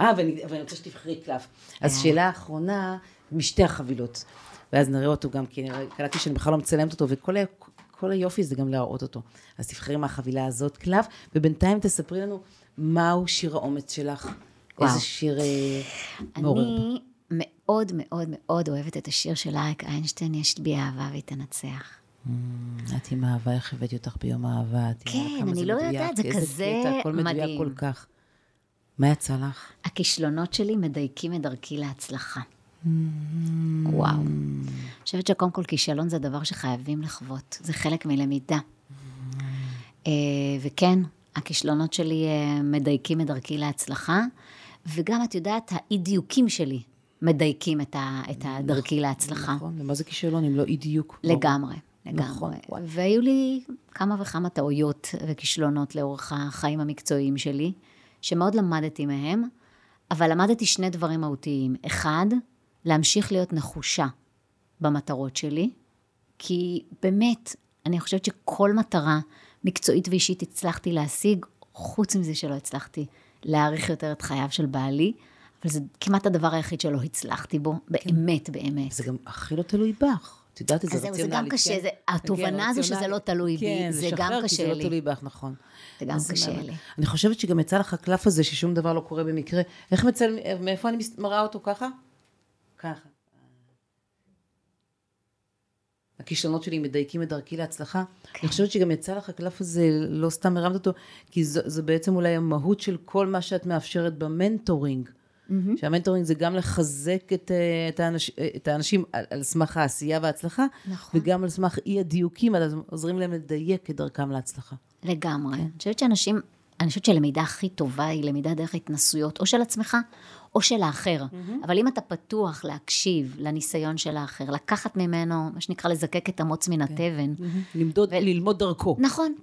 Speaker 2: אה, ואני רוצה שתבחרי קלף. אז שאלה אחרונה, משתי החבילות. ואז נראה אותו גם, כי אני קלטתי שאני בכלל לא מצלמת אותו, וכל כל היופי זה גם להראות אותו. אז תבחרי מהחבילה הזאת קלף, ובינתיים תספרי לנו מהו שיר האומץ שלך.
Speaker 1: וואו.
Speaker 2: איזה שיר אה, מעורר.
Speaker 1: אני מאוד מאוד מאוד אוהבת את השיר של אריק איינשטיין, יש בי אהבה והיא תנצח.
Speaker 2: את עם אהבה, איך הבאתי אותך ביום האהבה.
Speaker 1: כן, אני לא יודעת, זה כזה
Speaker 2: קטע, הכל מדויק
Speaker 1: מדהים.
Speaker 2: כל כך. מה יצא לך?
Speaker 1: הכישלונות שלי מדייקים את דרכי להצלחה. וואו. אני חושבת שקודם כל כישלון זה דבר שחייבים לחוות, זה חלק מלמידה. אה, וכן, הכישלונות שלי אה, מדייקים את דרכי להצלחה, וגם, את יודעת, האי-דיוקים שלי מדייקים את, ה, את הדרכי להצלחה.
Speaker 2: נכון, ומה זה כישלון אם לא אי דיוק?
Speaker 1: לגמרי, לגמרי.
Speaker 2: נכון.
Speaker 1: והיו לי כמה וכמה טעויות וכישלונות לאורך החיים המקצועיים שלי, שמאוד למדתי מהם, אבל למדתי שני דברים מהותיים. אחד, להמשיך להיות נחושה במטרות שלי, כי באמת, אני חושבת שכל מטרה מקצועית ואישית הצלחתי להשיג, חוץ מזה שלא הצלחתי להאריך יותר את חייו של בעלי, אבל זה כמעט הדבר היחיד שלא הצלחתי בו, באמת, באמת.
Speaker 2: זה גם הכי לא תלוי בך. את יודעת את זה
Speaker 1: אז זהו, זה
Speaker 2: רציונלית,
Speaker 1: גם קשה,
Speaker 2: כן?
Speaker 1: זה- התובנה
Speaker 2: כן,
Speaker 1: הזו שזה
Speaker 2: רציונלית.
Speaker 1: לא תלוי בי,
Speaker 2: כן,
Speaker 1: זה גם
Speaker 2: לשחרר, כי
Speaker 1: קשה
Speaker 2: זה
Speaker 1: לי.
Speaker 2: לא תלוי בך, נכון.
Speaker 1: זה גם קשה
Speaker 2: מה-
Speaker 1: לי.
Speaker 2: אני חושבת שגם יצא לך הקלף הזה ששום דבר לא קורה במקרה. איך מצל... מאיפה אני מראה אותו ככה? ככה. הכישלונות שלי מדייקים את דרכי להצלחה.
Speaker 1: כן.
Speaker 2: אני חושבת שגם יצא לך הקלף הזה, לא סתם הרמת אותו, כי זו, זו בעצם אולי המהות של כל מה שאת מאפשרת ב mentoring. שה mentoring זה גם לחזק את, אה, את, האנש, אה, את האנשים על, על סמך העשייה וההצלחה,
Speaker 1: נכון.
Speaker 2: וגם על סמך אי הדיוקים, אז עוזרים להם לדייק את דרכם להצלחה.
Speaker 1: לגמרי. אני חושבת שאנשים, אני חושבת שלמידה הכי טובה היא למידה דרך התנסויות, או של עצמך, או של האחר. אבל אם אתה פתוח להקשיב לניסיון של האחר, לקחת ממנו, מה שנקרא לזקק את המוץ מן התבן,
Speaker 2: למדוד, ללמוד דרכו.
Speaker 1: נכון.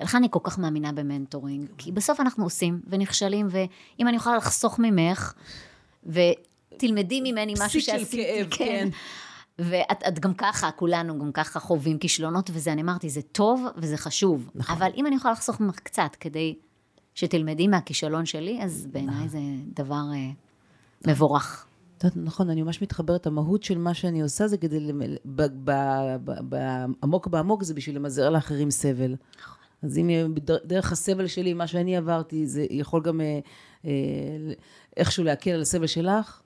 Speaker 1: ולכן אני כל כך מאמינה במנטורינג, כי בסוף אנחנו עושים ונכשלים, ואם אני יכולה לחסוך ממך, ותלמדי ממני משהו
Speaker 2: פסיק של
Speaker 1: שעשיתי,
Speaker 2: כאב, כן.
Speaker 1: ואת את גם ככה, כולנו גם ככה חווים כישלונות, וזה, אני אמרתי, זה טוב וזה חשוב.
Speaker 2: נכון.
Speaker 1: אבל אם אני יכולה לחסוך ממך קצת כדי שתלמדי מהכישלון שלי, אז בעיניי זה דבר אה, מבורך.
Speaker 2: את יודעת, נכון, אני ממש מתחברת, המהות של מה שאני עושה זה כדי, עמוק בעמוק זה בשביל למזער לאחרים סבל. אז אם דרך הסבל שלי, מה שאני עברתי, זה יכול גם אה, אה, איכשהו להקל על הסבל שלך,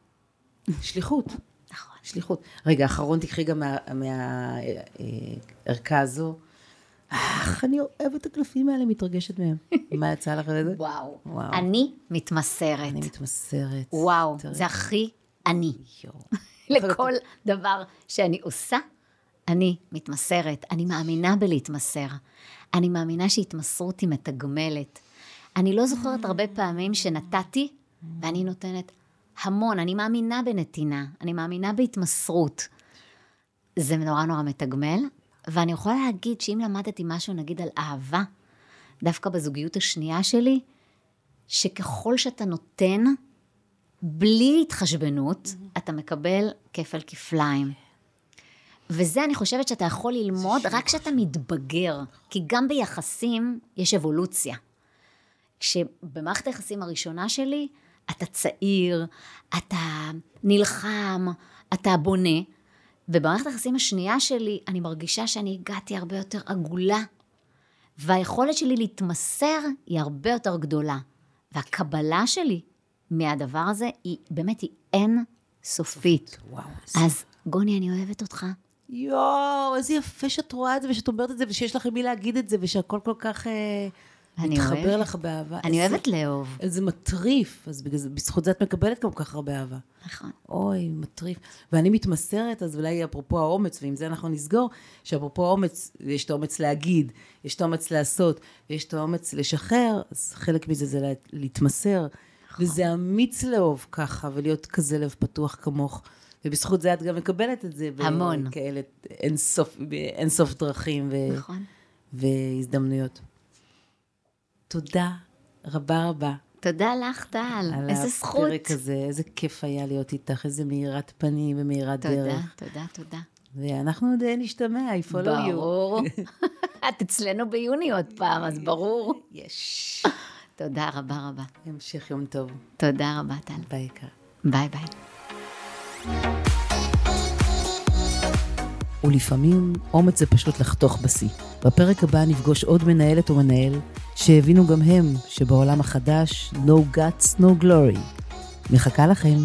Speaker 2: שליחות.
Speaker 1: נכון.
Speaker 2: שליחות. רגע, אחרון תקחי גם מהערכה הזו. אך, אני אוהבת את הקלפים האלה, מתרגשת מהם. מה יצא לך לזה?
Speaker 1: וואו.
Speaker 2: וואו.
Speaker 1: אני מתמסרת.
Speaker 2: אני מתמסרת.
Speaker 1: וואו. זה הכי אני. לכל דבר שאני עושה, אני מתמסרת. אני מאמינה בלהתמסר. אני מאמינה שהתמסרות היא מתגמלת. אני לא זוכרת הרבה פעמים שנתתי, ואני נותנת המון. אני מאמינה בנתינה, אני מאמינה בהתמסרות. זה נורא נורא מתגמל, ואני יכולה להגיד שאם למדתי משהו, נגיד, על אהבה, דווקא בזוגיות השנייה שלי, שככל שאתה נותן, בלי התחשבנות, אתה מקבל כפל כפליים. וזה אני חושבת שאתה יכול ללמוד רק כשאתה מתבגר, כי גם ביחסים יש אבולוציה. כשבמערכת היחסים הראשונה שלי, אתה צעיר, אתה נלחם, אתה בונה, ובמערכת היחסים השנייה שלי, אני מרגישה שאני הגעתי הרבה יותר עגולה, והיכולת שלי להתמסר היא הרבה יותר גדולה. והקבלה שלי מהדבר הזה היא, באמת, היא אין סופית.
Speaker 2: וואו.
Speaker 1: אז גוני, אני אוהבת אותך.
Speaker 2: יואו, איזה יפה שאת רואה את זה ושאת אומרת את זה ושיש לך עם מי להגיד את זה ושהכל כל כך אה, מתחבר
Speaker 1: אוהבת.
Speaker 2: לך באהבה.
Speaker 1: אני
Speaker 2: איזה-
Speaker 1: אוהבת לאהוב.
Speaker 2: איזה מטריף, אז בגלל זה, בזכות זה את מקבלת כל כך הרבה אהבה.
Speaker 1: נכון.
Speaker 2: אוי, מטריף. ואני מתמסרת, אז אולי אפרופו האומץ, ועם זה אנחנו נסגור, שאפרופו האומץ, יש את האומץ להגיד, יש את האומץ לעשות, יש את האומץ לשחרר, אז חלק מזה זה לה- להתמסר. וזה אמיץ לאהוב ככה, ולהיות כזה לב פתוח כמוך. ובזכות זה את גם מקבלת את זה.
Speaker 1: המון.
Speaker 2: בכאלה אינסוף, באינסוף דרכים ו...
Speaker 1: נכון.
Speaker 2: והזדמנויות. תודה רבה רבה.
Speaker 1: תודה לך, טל.
Speaker 2: על
Speaker 1: איזה זכות.
Speaker 2: הפרק הזה, איזה כיף היה להיות איתך, איזה מאירת פנים ומאירת
Speaker 1: תודה,
Speaker 2: דרך.
Speaker 1: תודה, תודה.
Speaker 2: ואנחנו עוד נשתמע, I follow you.
Speaker 1: ברור. את אצלנו ביוני עוד פעם, אז ברור.
Speaker 2: יש.
Speaker 1: תודה רבה רבה.
Speaker 2: המשך יום טוב.
Speaker 1: תודה רבה, טל.
Speaker 2: ביי יקר.
Speaker 1: ביי ביי.
Speaker 2: ולפעמים אומץ זה פשוט לחתוך בשיא. בפרק הבא נפגוש עוד מנהלת או מנהל שהבינו גם הם שבעולם החדש no guts no glory. מחכה לכם.